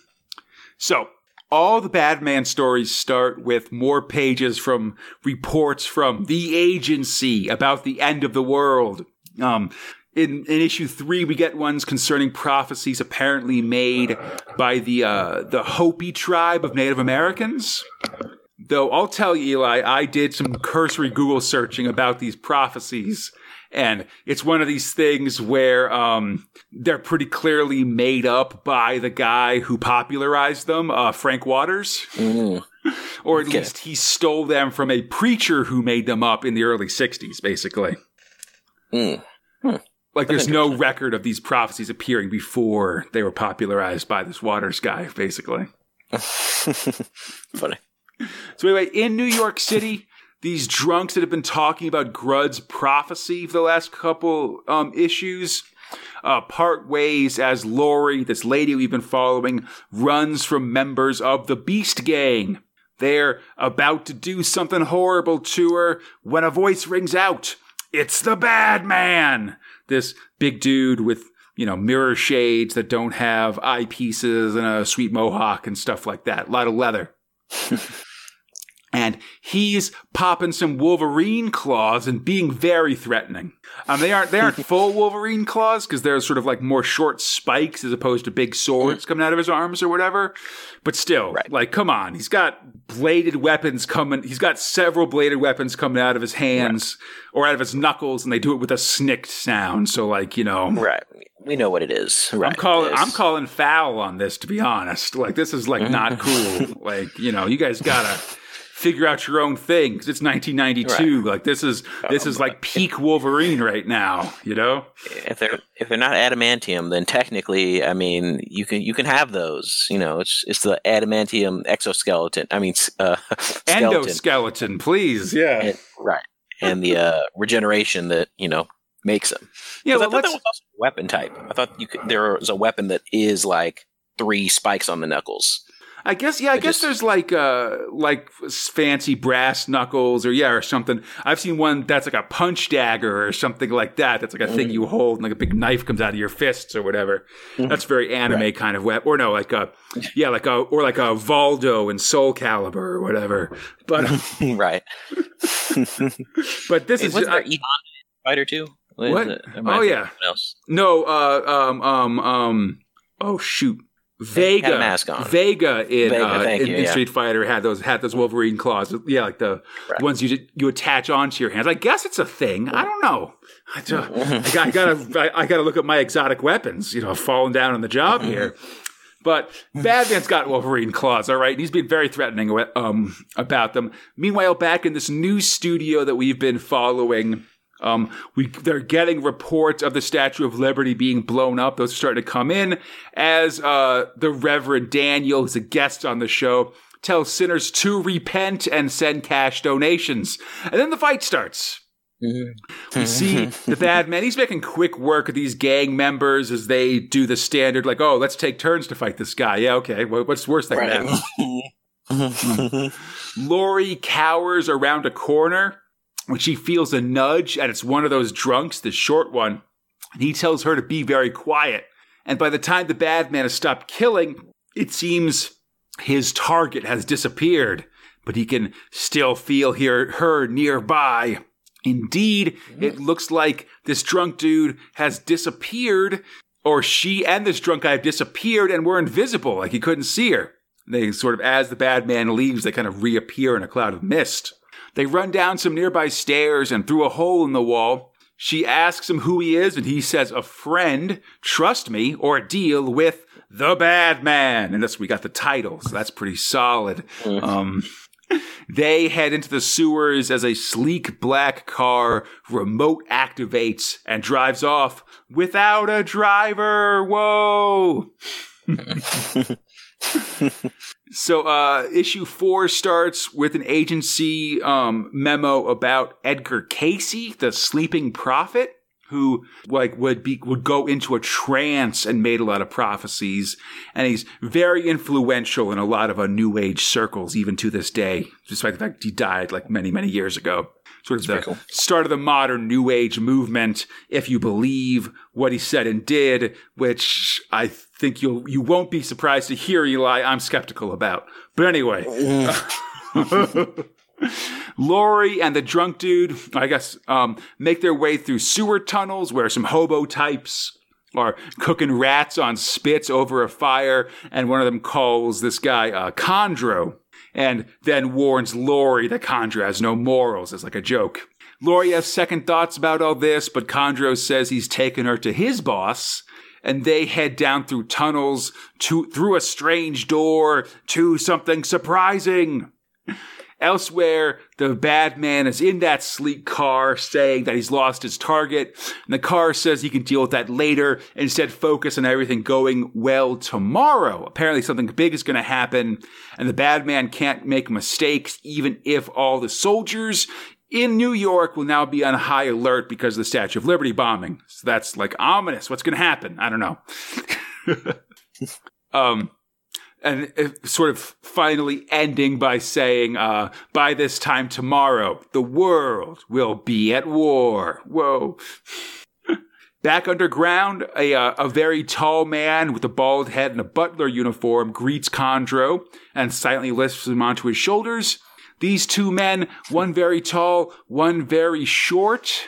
A: So all the Badman stories start with more pages from reports from the agency about the end of the world. Um, in, in issue three, we get ones concerning prophecies apparently made by the uh, the Hopi tribe of Native Americans. Though I'll tell you, Eli, I did some cursory Google searching about these prophecies, and it's one of these things where um, they're pretty clearly made up by the guy who popularized them, uh, Frank Waters. Mm. [laughs] or at okay. least he stole them from a preacher who made them up in the early 60s, basically. Mm. Hmm. Like, there's no record of these prophecies appearing before they were popularized by this Waters guy, basically. [laughs]
B: Funny.
A: So, anyway, in New York City, these drunks that have been talking about Grudd's prophecy for the last couple um, issues uh, part ways as Lori, this lady we've been following, runs from members of the Beast Gang. They're about to do something horrible to her when a voice rings out. It's the bad man! This big dude with, you know, mirror shades that don't have eyepieces and a sweet mohawk and stuff like that. A lot of leather. [laughs] and he's popping some Wolverine claws and being very threatening. Um, they aren't they aren't [laughs] full Wolverine claws because they're sort of like more short spikes as opposed to big swords coming out of his arms or whatever. But still,
B: Right.
A: like, come on, he's got bladed weapons coming. He's got several bladed weapons coming out of his hands or out of his knuckles, and they do it with a snicked sound. So, like, you know,
B: Right. We know what it is. Right.
A: I'm calling I'm calling foul on this to be honest. Like this is like not [laughs] cool. like, you know, you guys got to figure out your own thing cuz it's 1992. Like this is this is like peak Wolverine right now, you know?
B: if they're if they're not adamantium, then technically, I mean, you can you can have those. You know, it's it's the adamantium exoskeleton. I mean, uh, [laughs] skeleton,
A: Endoskeleton, please. Yeah.
B: and, right, and the uh, regeneration that you know makes them.
A: Yeah,
B: 'Cause I thought that was also a weapon type. I thought you could, there was a weapon that is like three spikes on the knuckles.
A: I guess yeah, I
B: It
A: guess
B: just-
A: there's like uh like fancy brass knuckles or yeah or something. I've seen one that's like a punch dagger or something like that. That's like a
B: Mm-hmm.
A: thing you hold and like a big knife comes out of your fists or whatever. That's very anime kind of weapon. Or no, like a yeah, like a or like a Voldo and Soul Calibur or whatever. But [laughs]
B: right. [laughs]
A: but this
B: Hey,
A: is
B: wasn't
A: I-
B: there Eon Fighter too? is
A: What?
B: I
A: Oh, yeah. No uh um um um oh shoot. Vega,
B: Had a mask on.
A: Vega in
B: Vega,
A: uh, in,
B: you,
A: in
B: yeah.
A: Street Fighter had those had those Wolverine claws. Yeah, like the
B: Right.
A: ones you you attach onto your hands. I guess it's a thing. I don't know. I, ju- [laughs] I, got, I gotta I, I gotta look at my exotic weapons. You know, falling down on the job here. But Batman's got Wolverine claws, all right, and he's been very threatening um, about them. Meanwhile, back in this new studio that we've been following, um, we they're getting reports of the Statue of Liberty being blown up. Those are starting to come in as uh, the Reverend Daniel, who's a guest on the show, tells sinners to repent and send cash donations, and then the fight starts. We see the bad man. He's making quick work of these gang members as they do the standard, like, oh, let's take turns to fight this guy. Yeah, okay. What's worse than that? [laughs] Lori cowers around a corner when she feels a nudge, and it's one of those drunks, the short one. And he tells her to be very quiet. And by the time the bad man has stopped killing, it seems his target has disappeared, but he can still feel hear her nearby. Indeed, it mm-hmm. looks like this drunk dude has disappeared, or she and this drunk guy have disappeared and were invisible, like he couldn't see her. They sort of, as the bad man leaves, they kind of reappear in a cloud of mist. They run down some nearby stairs and through a hole in the wall. She asks him who he is, and he says, A friend, trust me, or deal with the bad man. And that's, we got the title, so that's pretty solid. Um, they head into the sewers as a sleek black car remote activates and drives off without a driver. Whoa. [laughs] [laughs] So, uh, issue four starts with an agency um, memo about Edgar Cayce, the sleeping prophet, who like would be would go into a trance and made a lot of prophecies, and he's very influential in a lot of uh, New Age circles, even to this day, despite the fact he died like many many years ago. Sort of the
B: cool.
A: start of the modern New Age movement, if you believe what he said and did, which I think you'll you won't be surprised to hear, Eli. I'm skeptical about, but anyway. [laughs] Lori and the drunk dude, I guess, um, make their way through sewer tunnels where some hobo types are cooking rats on spits over a fire, and one of them calls this guy uh, Chondro, and then warns Lori that Chondro has no morals as like a joke. Lori has second thoughts about all this, but Chondro says he's taken her to his boss, and they head down through tunnels to through a strange door to something surprising. Elsewhere, the bad man is in that sleek car saying that he's lost his target, and the car says he can deal with that later, instead focus on everything going well tomorrow. Apparently something big is going to happen, and the bad man can't make mistakes even if all the soldiers in New York will now be on high alert because of the Statue of Liberty bombing. So that's like ominous. What's going to happen? I don't know. [laughs] um, and sort of finally ending by saying, uh, by this time tomorrow, the world will be at war. Whoa. [laughs] Back underground, a, uh, a very tall man with a bald head and a butler uniform greets Chondro and silently lifts him onto his shoulders. These two men, one very tall, one very short,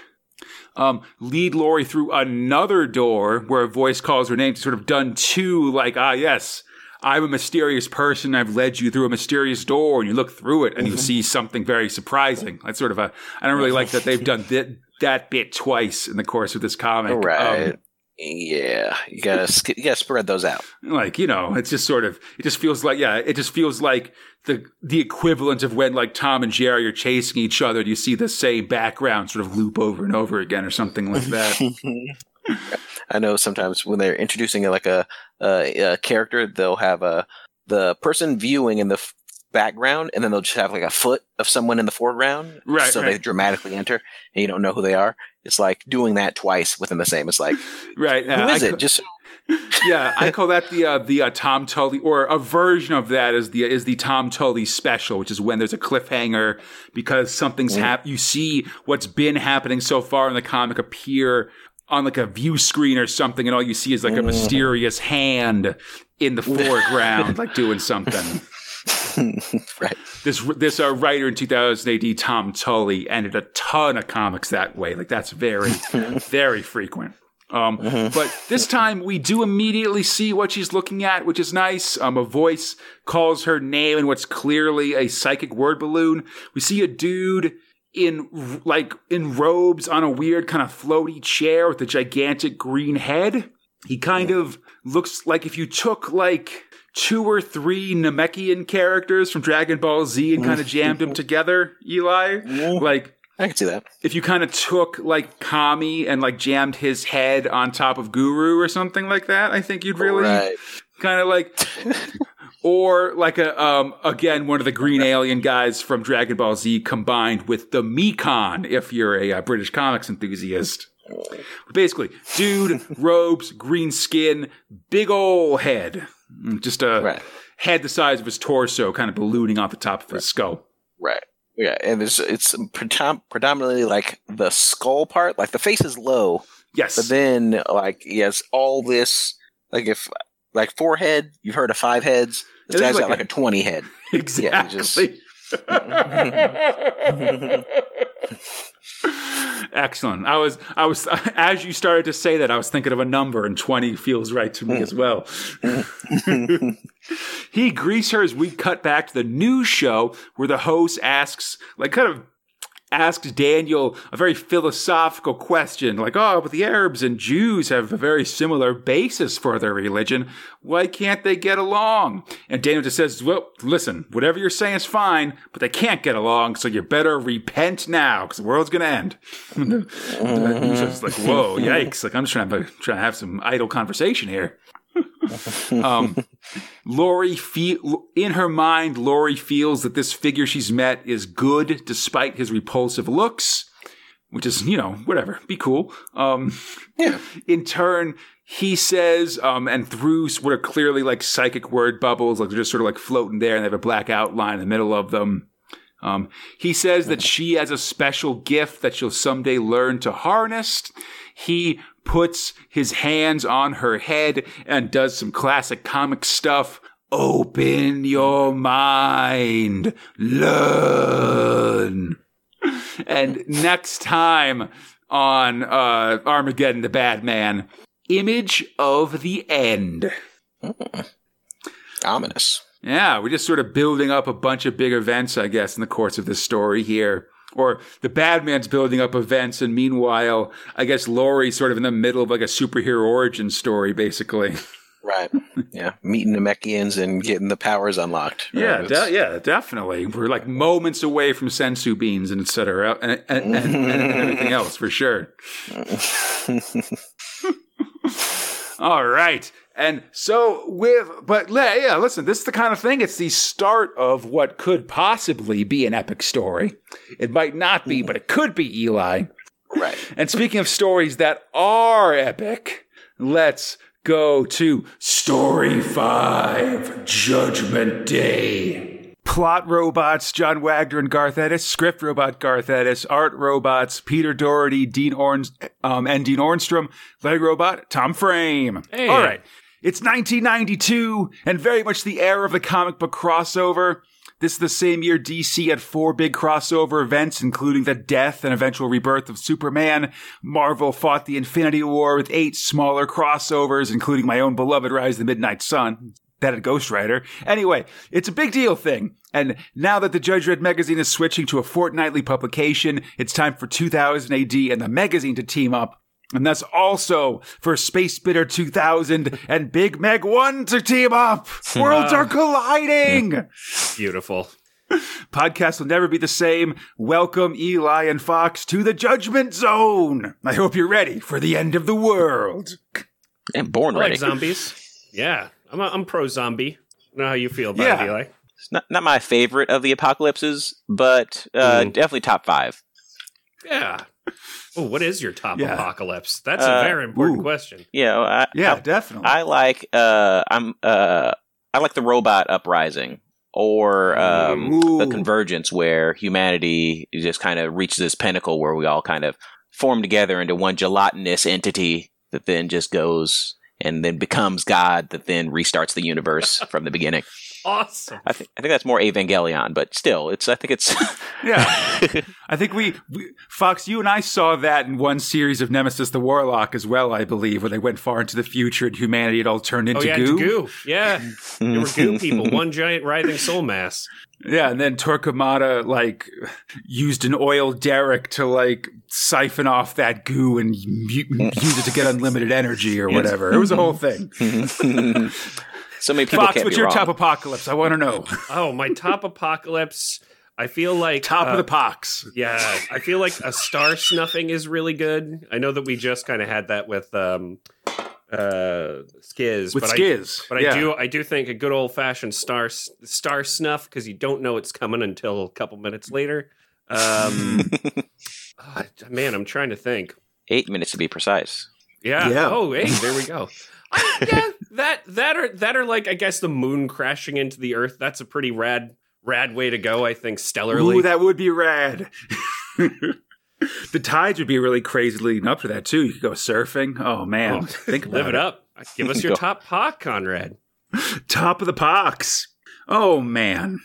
A: um, lead Lori through another door where a voice calls her name, sort of done two, like, ah, yes, I'm a mysterious person. I've led you through a mysterious door, and you look through it and you see something very surprising. That's sort of a. I don't really like that they've done that that bit twice in the course of this comic.
B: Right.
A: Um,
B: yeah, you gotta sk- you gotta spread those out.
A: like you know, it's just sort of. It just feels like yeah. It just feels like the the equivalent of when like Tom and Jerry are chasing each other. You see the same background sort of loop over and over again, or something like that. [laughs]
B: I know sometimes when they're introducing like a, a, a character, they'll have a the person viewing in the f- background, and then they'll just have like a foot of someone in the foreground,
A: Right,
B: So they dramatically enter, and you don't know who they are. It's like doing that twice within the same. It's like [laughs]
A: right?
B: who
A: uh,
B: is
A: I
B: it?
A: ca-
B: Just [laughs]
A: yeah, I call that the uh, the uh, Tom Tully, or a version of that is the is the Tom Tully special, which is when there's a cliffhanger because something's hap. You see what's been happening so far in the comic appear on like a view screen or something, and all you see is like a mysterious hand in the [laughs] foreground, like doing something. [laughs]
B: right.
A: This this uh, writer in 2000 AD, Tom Tully, ended a ton of comics that way. Like that's very [laughs] very frequent. Um, But this time we do immediately see what she's looking at, which is nice. Um, a voice calls her name in what's clearly a psychic word balloon. We see a dude in like in robes on a weird kind of floaty chair with a gigantic green head. He kind of looks like if you took like two or three Namekian characters from Dragon Ball Z and kind of jammed them together, Eli. Like
B: I can see that.
A: if you kind of took like Kami and like jammed his head on top of Guru or something like that, I think you'd really
B: Right.
A: kind of like [laughs] or like a um again one of the green alien guys from Dragon Ball Z combined with the Mekon if you're a, uh British comics enthusiast. Basically, dude, [laughs] robes, green skin, big ol' head. Just a
B: Right.
A: head the size of his torso kind of ballooning off the top of his skull.
B: Right. Yeah, and it's it's predominantly like the skull part, like the face is low,
A: Yes.
B: but then like he has all this like if like forehead, you've heard of five heads. This
A: It is
B: guy's
A: like
B: got
A: a-
B: like a twenty head. [laughs]
A: Exactly.
B: just- [laughs] [laughs]
A: Excellent. I was, I was, [laughs] as you started to say that, I was thinking of a number, and 20 feels right to me as well. [laughs] he greets her as we cut back to the news show where the host asks, like, kind of asks Daniel a very philosophical question, like, oh, but the Arabs and Jews have a very similar basis for their religion. Why can't they get along? And Daniel just says, well, listen, whatever you're saying is fine, but they can't get along, so you better repent now, because the world's going to end. [laughs] show's like, whoa, yikes. Like, I'm just trying to, trying to have some idle conversation here. Um, [laughs] Lori feel in her mind, Lori feels that this figure she's met is good despite his repulsive looks, which is, you know, whatever, be cool. Um,
B: Yeah. [laughs]
A: in turn, he says, um, and through what are clearly like psychic word bubbles, like they're just sort of like floating there and they have a black outline in the middle of them. Um, he says that she has a special gift that she'll someday learn to harness. He puts his hands on her head and does some classic comic stuff. Open your mind. Learn. And next time on uh, Armageddon the Bad Man, image of the end.
B: Ominous.
A: Yeah, we're just sort of building up a bunch of big events, I guess, in the course of this story here. Or the bad man's building up events, and meanwhile, I guess Lori's sort of in the middle of like a superhero origin story, basically.
B: Right. yeah. Meeting the Mechians and getting the powers unlocked.
A: Yeah,
B: Uh,
A: de- yeah, definitely. We're like moments away from senzu beans and etc and, and, and, and everything [laughs] else for sure. [laughs] All right. And so with, but yeah, listen, this is the kind of thing. It's the start of what could possibly be an epic story. It might not be, but it could be Eli.
B: Right.
A: And speaking of stories that are epic, let's go to Story 5 Judgment Day. Plot robots John Wagner and Garth Ennis, script robot Garth Ennis, art robots Peter Doherty, Dean Orns, um, and Dean Ormston, leg robot Tom Frame.
C: Hey.
A: All right. It's 1992 and very much the era of the comic book crossover. This is the same year DC had four big crossover events, including the death and eventual rebirth of Superman. Marvel fought the Infinity War with eight smaller crossovers, including my own beloved Rise of the Midnight Sun. That had Ghost Rider. Anyway, it's a big deal thing. And now that the Judge Dredd magazine is switching to a fortnightly publication, it's time for 2000 AD and the magazine to team up. And that's also for Space Spitter 2000 and Big Meg 1 to team up. [laughs] Worlds are colliding. [laughs]
C: Beautiful.
A: Podcast will never be the same. Welcome, Eli and Fox, to the Judgment Zone. I hope you're ready for the end of the world.
B: And born
C: I
B: ready.
C: like zombies. Yeah, I'm a, I'm pro zombie. I know how you feel about
A: Yeah.
C: it, Eli.
B: It's not, not my favorite of the apocalypses, but uh,
C: Mm.
B: definitely top five.
C: Yeah. Oh, what is your top
A: Yeah.
C: apocalypse? That's
B: Uh,
C: a very important
A: ooh.
C: question.
B: You know, I,
A: Yeah,
B: I,
A: definitely.
B: I like uh, I'm uh, I like the robot uprising or um, the convergence where humanity just kind of reaches this pinnacle where we all kind of form together into one gelatinous entity that then just goes and then becomes God that then restarts the universe from the beginning.
C: Awesome.
B: I think I think that's more Evangelion, but still, it's I think it's [laughs]
A: yeah. [laughs] I think we, we, Fox, you and I saw that in one series of Nemesis the Warlock as well, I believe, where they went far into the future and humanity had all turned oh, into
C: oh yeah,
A: goo.
C: goo. Yeah, they were goo [laughs] people. One giant writhing soul mass.
A: Yeah, and then Torquemada like used an oil derrick to like siphon off that goo and u- use it to get unlimited energy or whatever. It was a whole thing.
B: So many people
A: Fox,
B: can't
A: what's
B: be
A: your
B: wrong.
A: top apocalypse? I want to know. [laughs]
C: Oh, my top apocalypse. I feel like
A: Top
C: uh,
A: of the pox.
C: Yeah, I feel like a star snuffing is really good. I know that we just kind of had that with um uh Skizz,
A: With
C: but I
A: Skizz.
C: but
A: yeah.
C: I do I do think a good old fashioned star star snuff because you don't know it's coming until a couple minutes later. Um, [laughs] ah, man, I'm trying to think.
B: Eight minutes to be precise.
C: Yeah.
A: Yeah.
C: Oh, hey, there we go. I, yeah, that that are that are like I guess the moon crashing into the Earth. That's a pretty rad rad way to go. I think stellarly.
A: Ooh, that would be rad. [laughs] the tides would be really crazy leading up to that too. You could go surfing. Oh man,
C: Oh,
A: think about
C: Live it up. Give us [laughs] your top pot, Conrad.
A: Top of the pox. Oh man.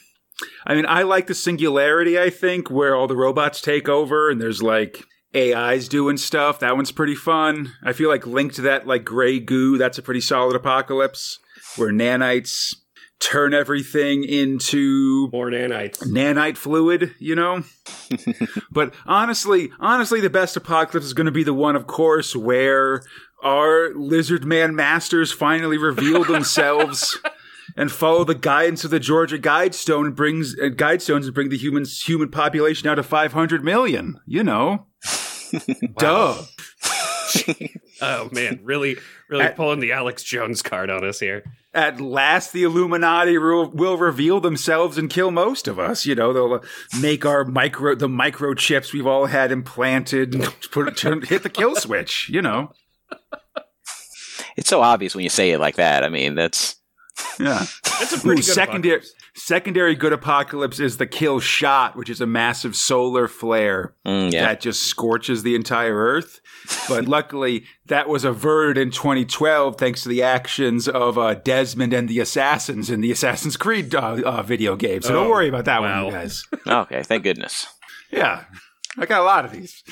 A: I mean, I like the singularity, I think, where all the robots take over and there's like AIs doing stuff. That one's pretty fun. I feel like linked to that like gray goo, that's a pretty solid apocalypse where nanites turn everything into
C: More nanites.
A: nanite fluid, you know? [laughs] but honestly, honestly, the best apocalypse is going to be the one, of course, where our lizard man masters finally reveal [laughs] themselves and follow the guidance of the Georgia Guidestone and brings uh, Guidestones and bring the humans human population down to 500 million. You know, duh. [laughs]
C: Oh man, really, really
A: At-
C: pulling the Alex Jones card on us here.
A: At last, the Illuminati will, will reveal themselves and kill most of us. You know, they'll uh, make our micro the microchips we've all had implanted and [laughs] put it, turn, hit the kill switch. You know,
B: It's so obvious when you say it like that. I mean, that's
A: yeah.
C: That's a pretty
A: Ooh,
C: good
A: secondary
C: apocalypse.
A: Secondary good apocalypse is the kill shot, which is a massive solar flare
B: mm, yeah.
A: that just scorches the entire Earth. But [laughs] luckily, that was averted in 2012 thanks to the actions of uh, Desmond and the Assassins in the Assassin's Creed uh, uh, video game. So don't
C: Oh,
A: worry about that one, you guys. [laughs]
B: okay, thank goodness.
A: Yeah. I got a lot of these.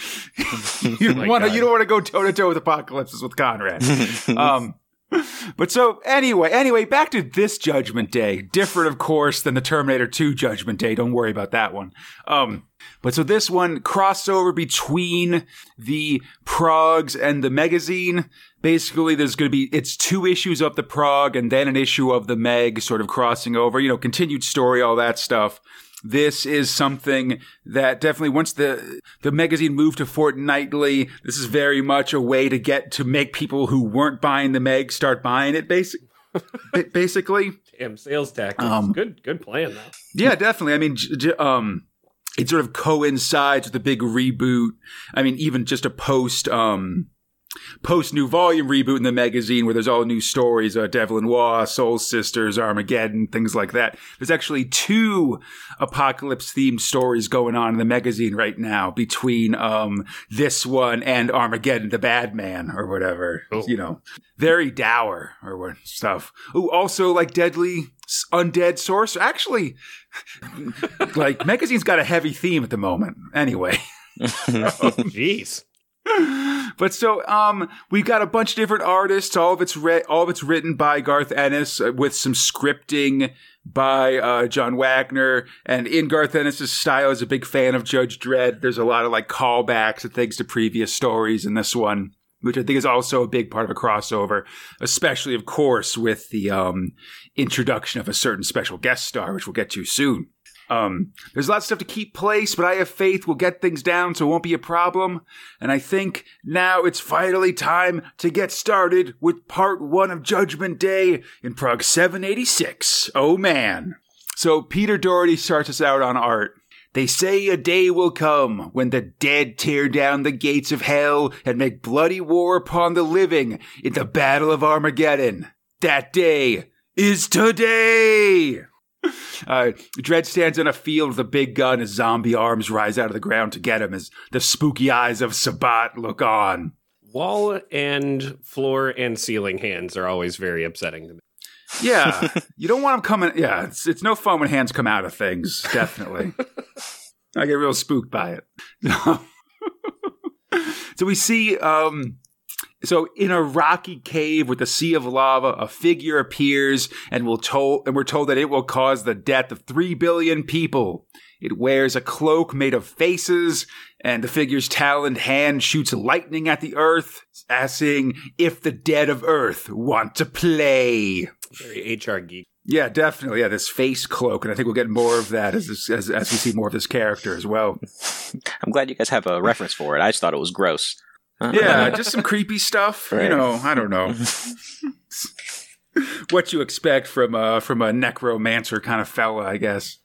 A: [laughs] you,
C: my
A: wanna, you don't want to go toe to toe with apocalypses with Conrad. um, [laughs] but so anyway, anyway, back to this Judgment Day. Different, of course, than the Terminator 2 Judgment Day. Don't worry about that one. Um, but so this one crossover between the Progs and the magazine. Basically, there's going to be it's two issues of the Prog and then an issue of the Meg, sort of crossing over. You know, continued story, all that stuff this is something that definitely once the the magazine moved to fortnightly, this is very much a way to get to make people who weren't buying the Meg start buying it. Basic, basically,
C: Damn sales tactics.
A: Um,
C: good, good plan though.
A: yeah, definitely. I mean, j- j- um, it sort of coincides with the big reboot. I mean, even just a post um post new volume reboot in the magazine where there's all new stories, uh, Devlin Waugh, Soul Sisters, Armageddon, things like that. There's actually two apocalypse themed stories going on in the magazine right now between um this one and Armageddon, the Bad Man or whatever.
C: Cool.
A: You know, very dour or what stuff. Ooh, also like Deadly undead source. Actually, [laughs] like Magazine's got a heavy theme at the moment. Anyway. [laughs]
C: Jeez. [laughs]
A: but so um we've got a bunch of different artists. All of it's re- all of it's written by garth ennis uh, with some scripting by uh, john wagner. And in garth ennis's style is a big fan of judge dredd. There's a lot of like callbacks and things to previous stories in this one which i think is also a big part of a crossover especially of course with the um introduction of a certain special guest star which we'll get to soon um, there's lots of stuff to keep place, but I have faith we'll get things down so it won't be a problem. And I think now it's finally time to get started with part one of Judgment Day in Prog 786. Oh man. So Peter Doherty starts us out on art. They say a day will come when the dead tear down the gates of hell and make bloody war upon the living in the Battle of Armageddon. That day is today! [laughs] Uh, Dredd stands in a field with a big gun as zombie arms rise out of the ground to get him as the spooky eyes of Sabat look on.
C: Wall and floor and ceiling hands are always very upsetting to me.
A: Yeah, [laughs] you don't want them coming. Yeah, it's, it's no fun when hands come out of things, definitely. [laughs] I get real spooked by it. so we see um, so in a rocky cave with a sea of lava, a figure appears and will told and we're told that it will cause the death of three billion people. It wears a cloak made of faces, and the figure's taloned hand shoots lightning at the earth, asking if the dead of earth want to play.
C: Very HR Giger.
A: Yeah, definitely. Yeah, this face cloak, and I think we'll get more of that as this, as as we see more of this character as well. [laughs]
B: I'm glad you guys have a reference for it. I just thought it was gross.
A: Yeah, [laughs] just some creepy stuff. You know, I don't know. [laughs] what you expect from a from a necromancer kind of fella, I guess.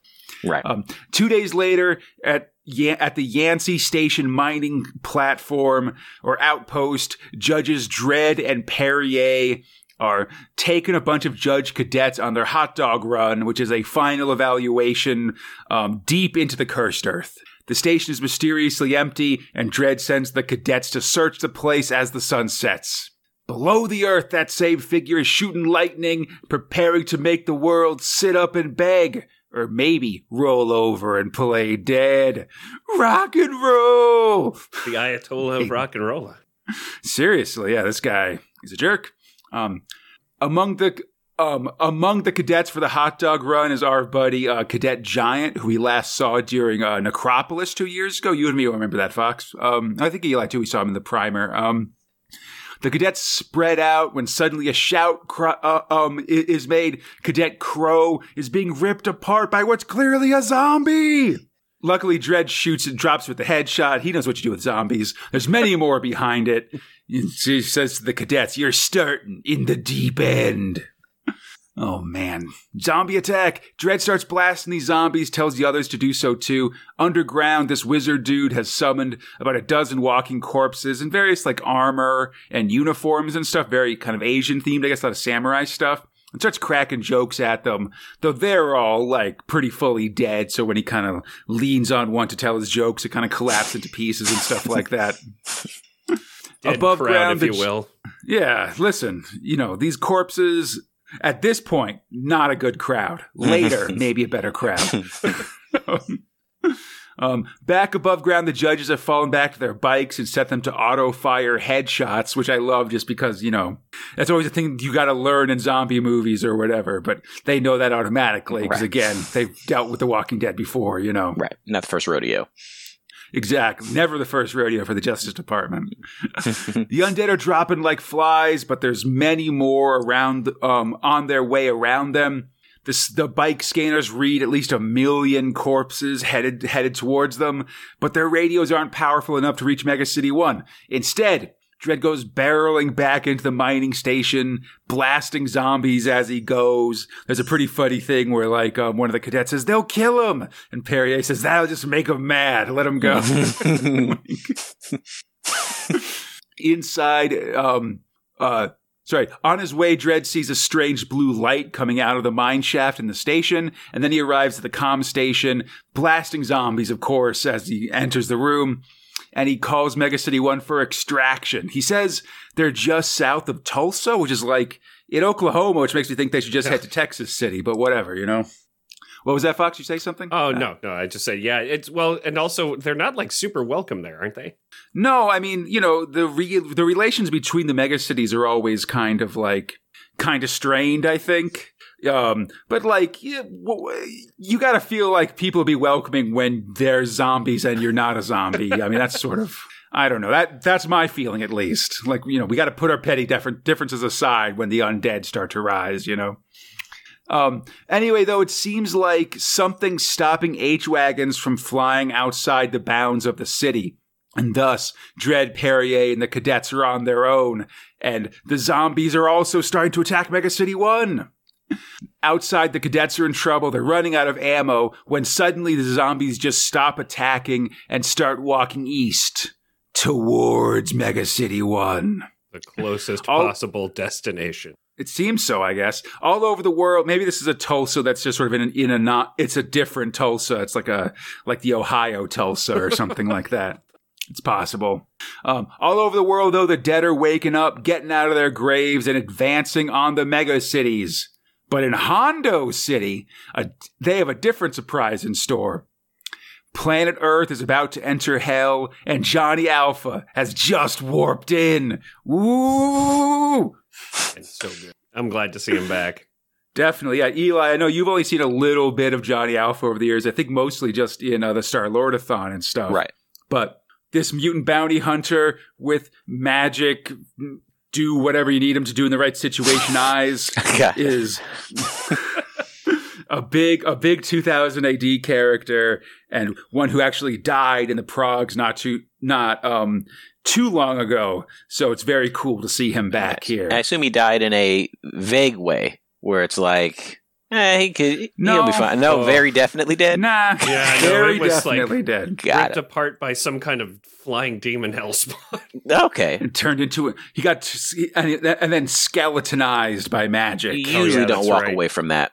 B: Right.
A: Um, two days later, at at the Yancey Station mining platform or outpost, judges Dredd and Perrier are taking a bunch of judge cadets on their hot dog run, which is a final evaluation um, deep into the cursed earth. The station is mysteriously empty, and Dredd sends the cadets to search the place as the sun sets. Below the earth, that same figure is shooting lightning, preparing to make the world sit up and beg, or maybe roll over and play dead. Rock and roll!
C: The Ayatollah of [laughs] rock and roll.
A: Seriously, yeah, this guy is a jerk. Um, among the um, among the cadets for the hot dog run is our buddy uh, Cadet Giant, who we last saw during uh, Necropolis two years ago. You and me will remember that, Fox. Um, I think Eli too. We saw him in the primer. Um, the cadets spread out when suddenly a shout cr- uh, um, is made. Cadet Crow is being ripped apart by what's clearly a zombie. Luckily, Dredd shoots and drops with the headshot. He knows what you do with zombies. There's many more behind it. He says to the cadets, You're starting in the deep end. Oh man. Zombie attack. Dredd starts blasting these zombies, tells the others to do so too. Underground, this wizard dude has summoned about a dozen walking corpses and various like armor and uniforms and stuff, very kind of Asian themed, I guess a lot of samurai stuff. And starts cracking jokes at them, though they're all like pretty fully dead. So when he kind of leans on one to tell his jokes, it kind of collapses into pieces and stuff like that. Above
C: crowd,
A: ground,
C: if you will.
A: Yeah, listen, you know, these corpses at this point, not a good crowd. Later, [laughs] maybe a better crowd. [laughs] um, back above ground, the judges have fallen back to their bikes and set them to auto fire headshots, which I love just because, you know, that's always a thing you got to learn in zombie movies or whatever, but they know that automatically because,
B: Right.
A: again, they've dealt with The Walking Dead before, you know.
B: Right. Not the first rodeo.
A: Exactly. Never the first rodeo for the Justice Department. [laughs] the undead are dropping like flies, but there's many more around, um, on their way around them. This, the bike scanners read at least a million corpses headed, headed towards them, but their radios aren't powerful enough to reach Mega City 1. Instead, Dredd goes barreling back into the mining station, blasting zombies as he goes. There's a pretty funny thing where, like, um, one of the cadets says, they'll kill him. And Perrier says, that'll just make him mad. Let him go. [laughs] Inside, um, uh, sorry, on his way, Dredd sees a strange blue light coming out of the mine shaft in the station, and then he arrives at the comm station, blasting zombies, of course, as he enters the room. And he calls Mega City 1 for extraction. He says they're just south of Tulsa, which is like in Oklahoma, which makes me think they should just head to Texas City. But whatever, you know. What was that, Fox? You say something?
C: Oh uh, no, no. I just said, yeah. It's well, and also they're not like super welcome there, aren't they?
A: No, I mean, you know, the re- the relations between the megacities are always kind of like kind of strained. I think. Um, but like, you got to feel like people be welcoming when they're zombies and you're not a zombie. I mean, that's sort of. I don't know. That that's my feeling at least. Like, you know, we got to put our petty differences aside when the undead start to rise, you know. Um, anyway, though, it seems like something's stopping H Wagons from flying outside the bounds of the city. And thus, Dredd Perrier and the cadets are on their own. And the zombies are also starting to attack Mega City 1. Outside, the cadets are in trouble. They're running out of ammo when suddenly the zombies just stop attacking and start walking east towards Mega City 1.
C: The closest
A: All-
C: possible destination.
A: It seems so, I guess. All over the world. Maybe this is a Tulsa that's just sort of in an, in a not. It's a different Tulsa. It's like a like the Ohio Tulsa or something like that. It's possible. Um, all over the world, though, the dead are waking up, getting out of their graves, and advancing on the mega cities. But in Hondo City, a, they have a different surprise in store. Planet Earth is about to enter hell, and Johnny Alpha has just warped in. Woo!
C: It's so good. I'm glad to see him back. [laughs]
A: Definitely, yeah. Eli, I know you've only seen a little bit of Johnny Alpha over the years. I think mostly just in uh, the Star Lordathon and stuff.
B: Right.
A: But this mutant bounty hunter with magic, do whatever you need him to do in the right situation [laughs] eyes is a big a big 2000 AD character and one who actually died in the Progs not too not um too long ago. So it's very cool to see him back here.
B: I assume he died in a vague way, where it's like, eh, he could, he'll
A: No.
B: be fine. No,
C: Oh.
B: very definitely dead.
A: Nah, [laughs]
C: Yeah, no,
A: very
C: it was
A: definitely
C: like-
A: dead.
B: Got
C: Ripped apart by some kind of flying demon hell spawn. [laughs]
B: Okay.
A: and turned into a he got and, and then skeletonized by magic.
B: You
C: Oh,
B: usually
C: yeah,
B: don't walk
C: right.
B: away from that.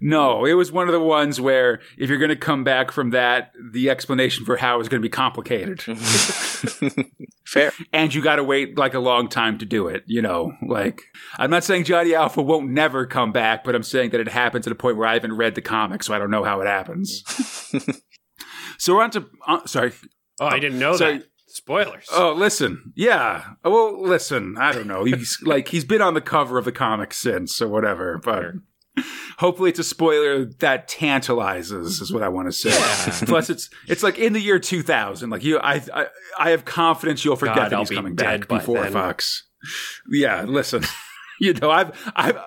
A: No, it was one of the ones where if you're going to come back from that, the explanation for how is going to be complicated, [laughs]
B: Fair.
A: and you got to wait like a long time to do it. You know, like I'm not saying Johnny Alpha won't never come back, but I'm saying that it happens at a point where I haven't read the comic, so I don't know how it happens. [laughs] so we're on to uh, sorry.
C: Oh, I didn't know
A: Sorry.
C: that. Spoilers.
A: Oh, listen. Yeah. Well, listen. I don't know. He's like he's been on the cover of the comic since or whatever, but hopefully it's a spoiler that tantalizes is what I want to say.
C: Yeah. [laughs]
A: Plus it's it's like in the year 2000. Like you I I, I have confidence you'll forget
C: God,
A: that
C: I'll
A: he's
C: be
A: coming back before
C: then.
A: Fox. Yeah, listen. [laughs] you know, I've I've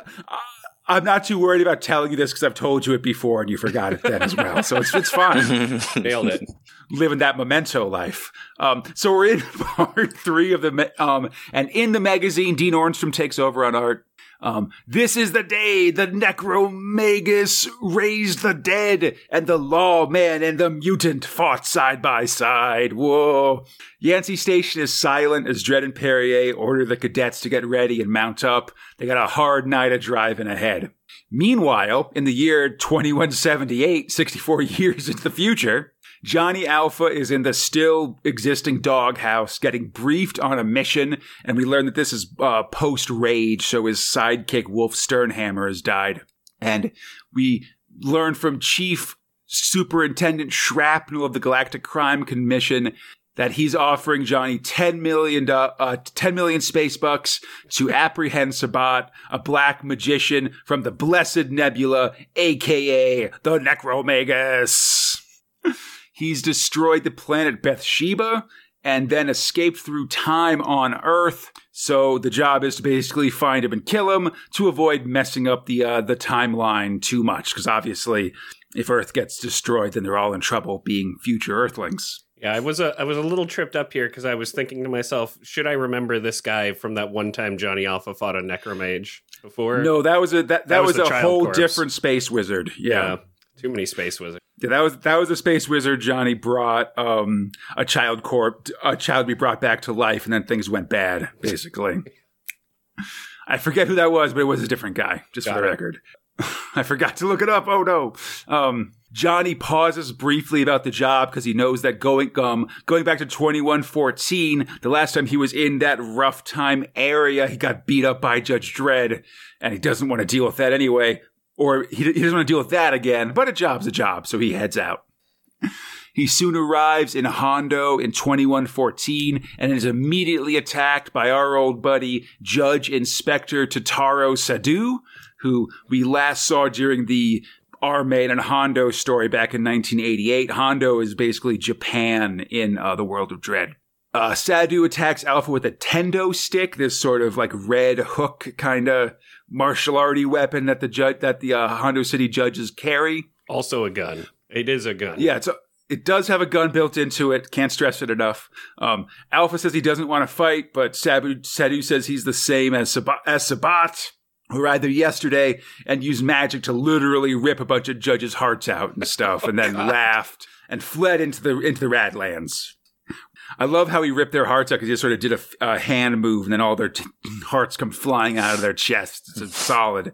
A: I'm not too worried about telling you this because I've told you it before and you forgot it then as well. So it's it's fine [laughs]
C: Nailed it.
A: living that memento life. Um, so we're in part three of the, um, and in the magazine, Dean Ormston takes over on art. Um, this is the day the Necromagus raised the dead, and the lawman and the mutant fought side by side. Whoa. Yancey Station is silent as Dredd and Perrier order the cadets to get ready and mount up. They got a hard night of driving ahead. Meanwhile, in the year 2178, 64 [laughs] years into the future, Johnny Alpha is in the still existing doghouse getting briefed on a mission, and we learn that this is uh, post rage, so his sidekick Wolf Sternhammer has died. And we learn from Chief Superintendent Shrapnel of the Galactic Crime Commission that he's offering Johnny 10 million, do- uh, 10 million space bucks to apprehend Sabat, a black magician from the Blessed Nebula, aka the Necromagus. He's destroyed the planet Bathsheba and then escaped through time on Earth. So the job is to basically find him and kill him to avoid messing up the uh, the timeline too much. Because obviously, if Earth gets destroyed, then they're all in trouble being future Earthlings.
C: Yeah, I was a I was a little tripped up here because I was thinking to myself, should I remember this guy from that one time Johnny Alpha fought a necromage before?
A: No, that was a that, that,
C: That was
A: was,
C: the
A: a whole
C: corpse.
A: different space wizard. Yeah.
C: too many space wizards.
A: Yeah, that was that was a space wizard. Johnny brought um, a child corp, a child be brought back to life, and then things went bad. Basically, I forget who that was, but it was a different guy. Just
C: Got
A: for the
C: it.
A: record, [laughs] I forgot to look it up. Oh no! Um, Johnny pauses briefly about the job because he knows that going um going back to 2114, the last time he was in that rough time area, he got beat up by Judge Dredd, and he doesn't want to deal with that anyway. Or he, he doesn't want to deal with that again, but a job's a job, so he heads out. He soon arrives in Hondo in 2114 and is immediately attacked by our old buddy, Judge Inspector Totaro Sadu, who we last saw during the our Armade and Hondo story back in 1988. Hondo is basically Japan in uh, the world of Dredd. Uh, Sadu attacks Alpha with a tendo stick, this sort of like red hook kind of martial arty weapon that the judge that the uh, Hondo City judges carry.
C: Also a gun. It is a gun.
A: Yeah, it's a, it does have a gun built into it. Can't stress it enough. Um, Alpha says he doesn't want to fight, but Sabu, Sadu says he's the same as Sabat, as Sabat, who arrived there yesterday and used magic to literally rip a bunch of judges' hearts out and stuff, and then [laughs] laughed and fled into the into the Radlands. I love how he ripped their hearts out because he just sort of did a, a hand move, and then all their t- hearts come flying out of their chests. It's solid,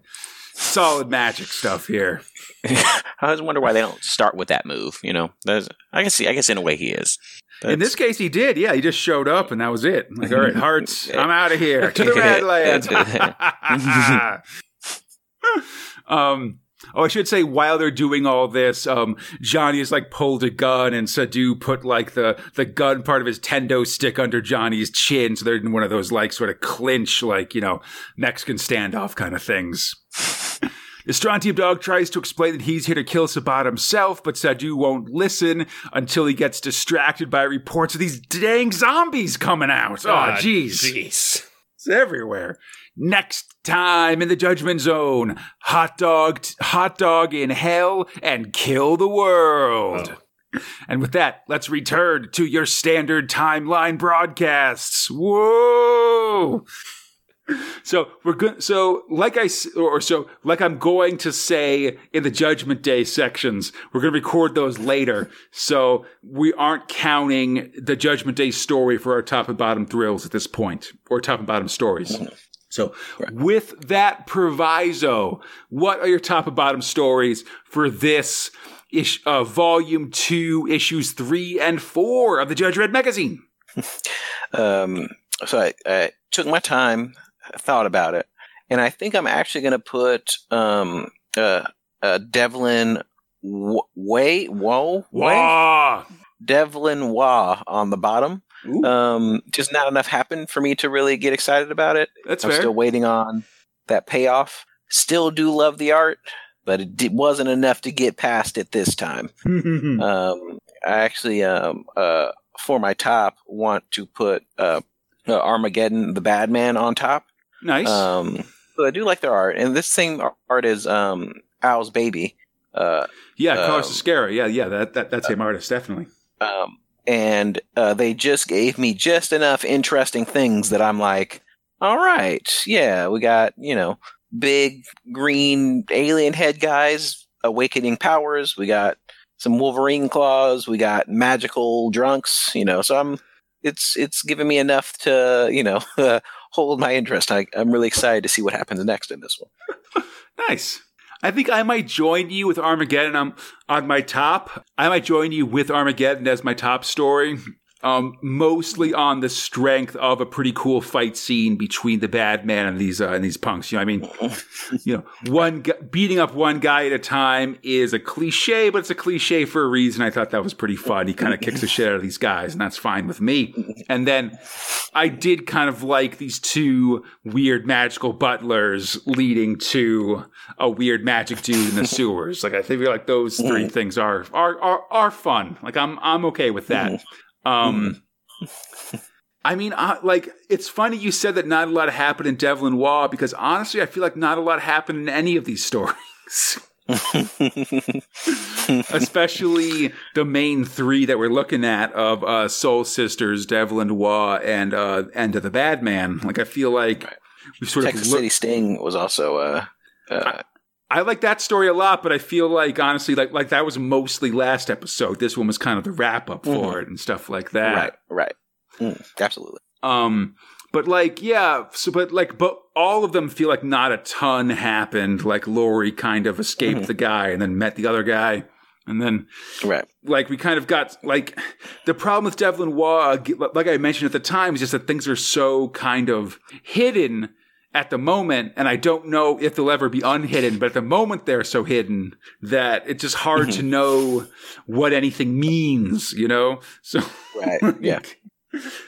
A: solid magic stuff here. [laughs]
B: I always wonder why they don't start with that move. You know, There's, I guess I guess in a way he is.
A: In this case, he did. Yeah, he just showed up, and that was it. Like, all right, hearts, [laughs] I'm out of here [laughs] to the Radlands. um. Oh, I should say, while they're doing all this, um, Johnny is like pulled a gun, and Sadu put like the the gun part of his tendo stick under Johnny's chin, so they're in one of those like sort of clinch, like you know, Mexican standoff kind of things. [laughs] The Strontium Dog tries to explain that he's here to kill Sabbat himself, but Sadu won't listen until he gets distracted by reports of these dang zombies coming out. Oh, jeez.
C: Jeez.
A: It's everywhere. Next time in the Judgment Zone, hot dog, hot dog in hell, and kill the world. Oh. And with that, let's return to your standard timeline broadcasts. Whoa! So we're good. So like I or so like I'm going to say in the Judgment Day sections, we're going to record those later. So we aren't counting the Judgment Day story for our top and bottom thrills at this point, or top and bottom stories. So with that proviso, what are your top and bottom stories for this ish, uh, volume two, issues three and four of the Judge Dredd Megazine? [laughs]
B: Um, so I, I took my time, thought about it, and I think I'm actually going to put um, uh, uh, Devlin w- Way Whoa
A: Wah!
B: Devlin Waugh on the bottom. Um, just not enough happened for me to really get excited about it.
A: That's
B: I'm
A: fair.
B: still waiting on that payoff. Still do love the art, but it di- wasn't enough to get past it this time. [laughs] Um, I actually, um, uh, for my top, want to put uh, uh, Armageddon, the Bad Man, on top.
A: nice.
B: Um, so I do like their art, and this same art is um, Al's Baby. Uh,
A: yeah, Carlos
B: um,
A: Ezquerra. Yeah, yeah, that, that that's him artist, definitely.
B: um, and uh, they just gave me just enough interesting things that I'm like, all right, yeah, we got you know big green alien head guys awakening powers. We got some Wolverine claws. We got magical drunks. You know, so I'm it's it's giving me enough to you know [laughs] hold my interest. I, I'm really excited to see what happens next in this one. [laughs]
A: Nice. I think I might join you with Armageddon on, on my top. I might join you with Armageddon as my top story. Um, mostly on the strength of a pretty cool fight scene between the bad man and these uh, and these punks. You know, I mean, [laughs] you know, one gu- beating up one guy at a time is a cliche, but it's a cliche for a reason. I thought that was pretty fun. He kind of kicks the shit out of these guys, and that's fine with me. And then I did kind of like these two weird magical butlers leading to a weird magic dude in the [laughs] sewers. Like I feel like those three things are are are, are fun. Like I'm I'm okay with that. Um [laughs] I mean, uh, like it's funny you said that not a lot happened in Devlin Waugh because honestly, I feel like not a lot happened in any of these stories. [laughs] [laughs] Especially the main three that we're looking at of uh, Soul Sisters, Devlin Waugh, and uh, End of the Bad Man. Like I feel like we sort
B: Texas
A: of look-
B: City Sting was also uh, uh,
A: I like that story a lot, but I feel like honestly, like like that was mostly last episode. This one was kind of the wrap up for it and stuff like that.
B: right, right, Mm, absolutely.
A: Um, but like, yeah, so but like, but all of them feel like not a ton happened. Like Lori kind of escaped
B: Mhm.
A: the guy and then met the other guy. And then,
B: Right.
A: like, we kind of got like the problem with Devlin Waugh, like I mentioned at the time, is just that things are so kind of hidden at the moment, and I don't know if they'll ever be unhidden. But at the moment, they're so hidden that it's just hard to know what anything means. You know, so
B: Right. [laughs] Yeah.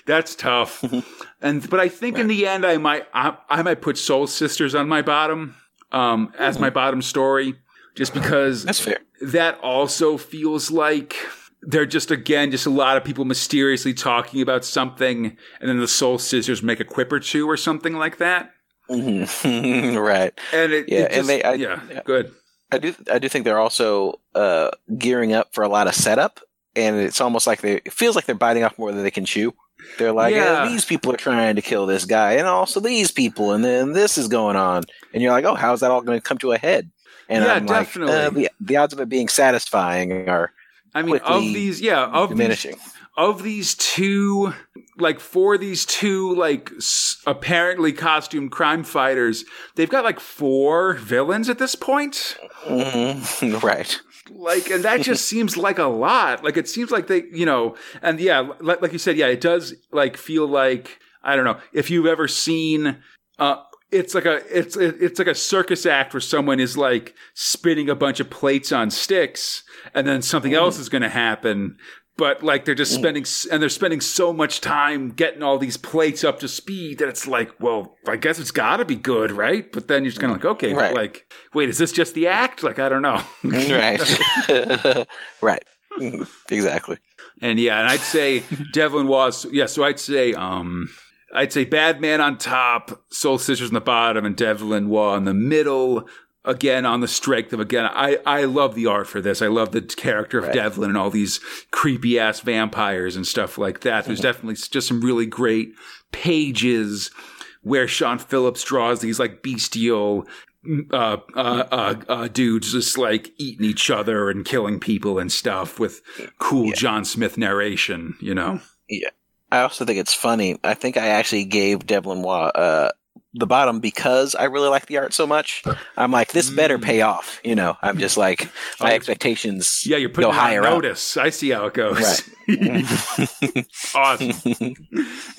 A: that's tough. [laughs] and but I think in the end, I might I, I might put Soul Sisters on my bottom um, as my bottom story, just because
B: That's fair.
A: that also feels like they're just again just a lot of people mysteriously talking about something, and then the Soul Sisters make a quip or two or something like that.
B: Mhm. [laughs] right.
A: And it,
B: Yeah,
A: it
B: and they- I-
A: yeah,
B: yeah.
A: good.
B: I do. I do think they're also uh, gearing up for a lot of setup, and it's almost like they. It feels like they're biting off more than they can chew. They're like,
A: Yeah.
B: "Eh, these people are trying to kill this guy, and also these people, and then this is going on, and you're like, oh, how's that all going to come to a head? And
A: Yeah,
B: I'm like,
A: definitely.
B: uh, the, the odds of it being satisfying are
A: I mean, of these, yeah, of these
B: diminishing.
A: of these two like for these two like s- apparently costumed crime fighters they've got like four villains at this point
B: Mhm. [laughs] right.
A: like and that just [laughs] seems like a lot like it seems like they you know and yeah like, like you said yeah it does like feel like i don't know if you've ever seen uh it's like a it's it's like a circus act where someone is like spinning a bunch of plates on sticks and then something else is going to happen but like they're just spending and they're spending so much time getting all these plates up to speed that it's like well i guess it's got to be good right but then you're just kind of like okay
B: Right.
A: like wait is this just the act like i don't know
B: right. [laughs] [laughs] right. Mhm. Exactly.
A: And yeah, and I'd say Devlin was yeah. So I'd say um, I'd say Bad Man on top, Soul Sisters on the bottom, and Devlin Waugh in the middle. Again, on the strength of again, I I love the art for this. I love the character of
B: Right.
A: Devlin and all these creepy ass vampires and stuff like that. There's definitely just some really great pages where Sean Phillips draws these like bestial uh, uh, uh, uh, dudes just like eating each other and killing people and stuff with cool John Smith narration, you know?
B: Yeah I also think it's funny. I think I actually gave Devlin Waugh uh, the bottom because I really like the art so much. I'm like, this better
A: Mm.
B: pay off. You know, I'm just like, my expectations
A: Yeah, you're putting
B: go
A: it on
B: higher up.
A: notice. I see how it goes.
B: Right. [laughs] [laughs]
A: awesome. yeah,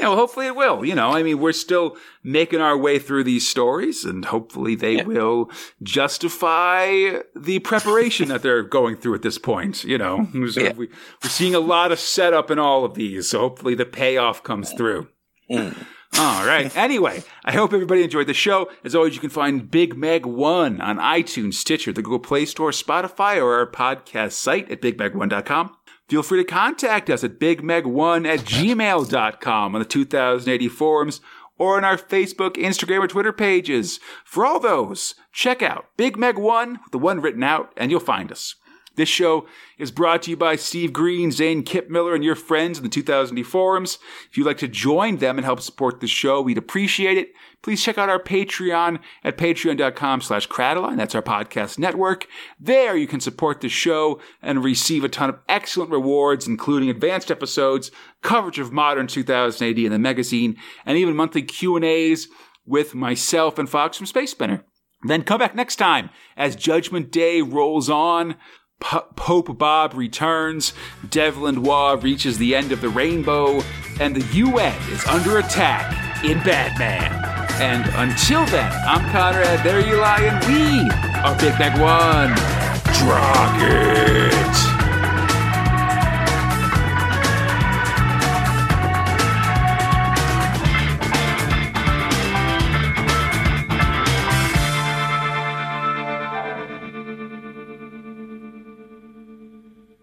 A: well, hopefully it will. You know, I mean, we're still making our way through these stories, and hopefully they
B: Yeah.
A: will justify the preparation that they're going through at this point. You know, [laughs] So
B: Yeah.
A: we, we're seeing a lot of setup in all of these, so hopefully the payoff comes through.
B: Mm.
A: All right. [laughs] Anyway, I hope everybody enjoyed the show. As always, you can find Big Meg One on iTunes, Stitcher, the Google Play Store, Spotify, or our podcast site at bigmeg1.com. Feel free to contact us at bigmeg1 at gmail.com on the 2080 forums or on our Facebook, Instagram, or Twitter pages. For all those, check out Big Meg One, with the one written out, and you'll find us. This show is brought to you by Steve Green, Zane Kip Miller, and your friends in the 2000 forums. If you'd like to join them and help support the show, we'd appreciate it. Please check out our Patreon at patreon.com slash Crataline. That's our podcast network. There you can support the show and receive a ton of excellent rewards, including advanced episodes, coverage of modern 2000 AD in the magazine, and even monthly Q&As with myself and Fox from Space Spinner. Then come back next time as Judgment Day rolls on. P- Pope Bob returns, Devlin Waugh reaches the end of the rainbow, and the UN is under attack in Bad Man. And until then, I'm Conrad, there you lie, and we are Big Meg One. Drop it!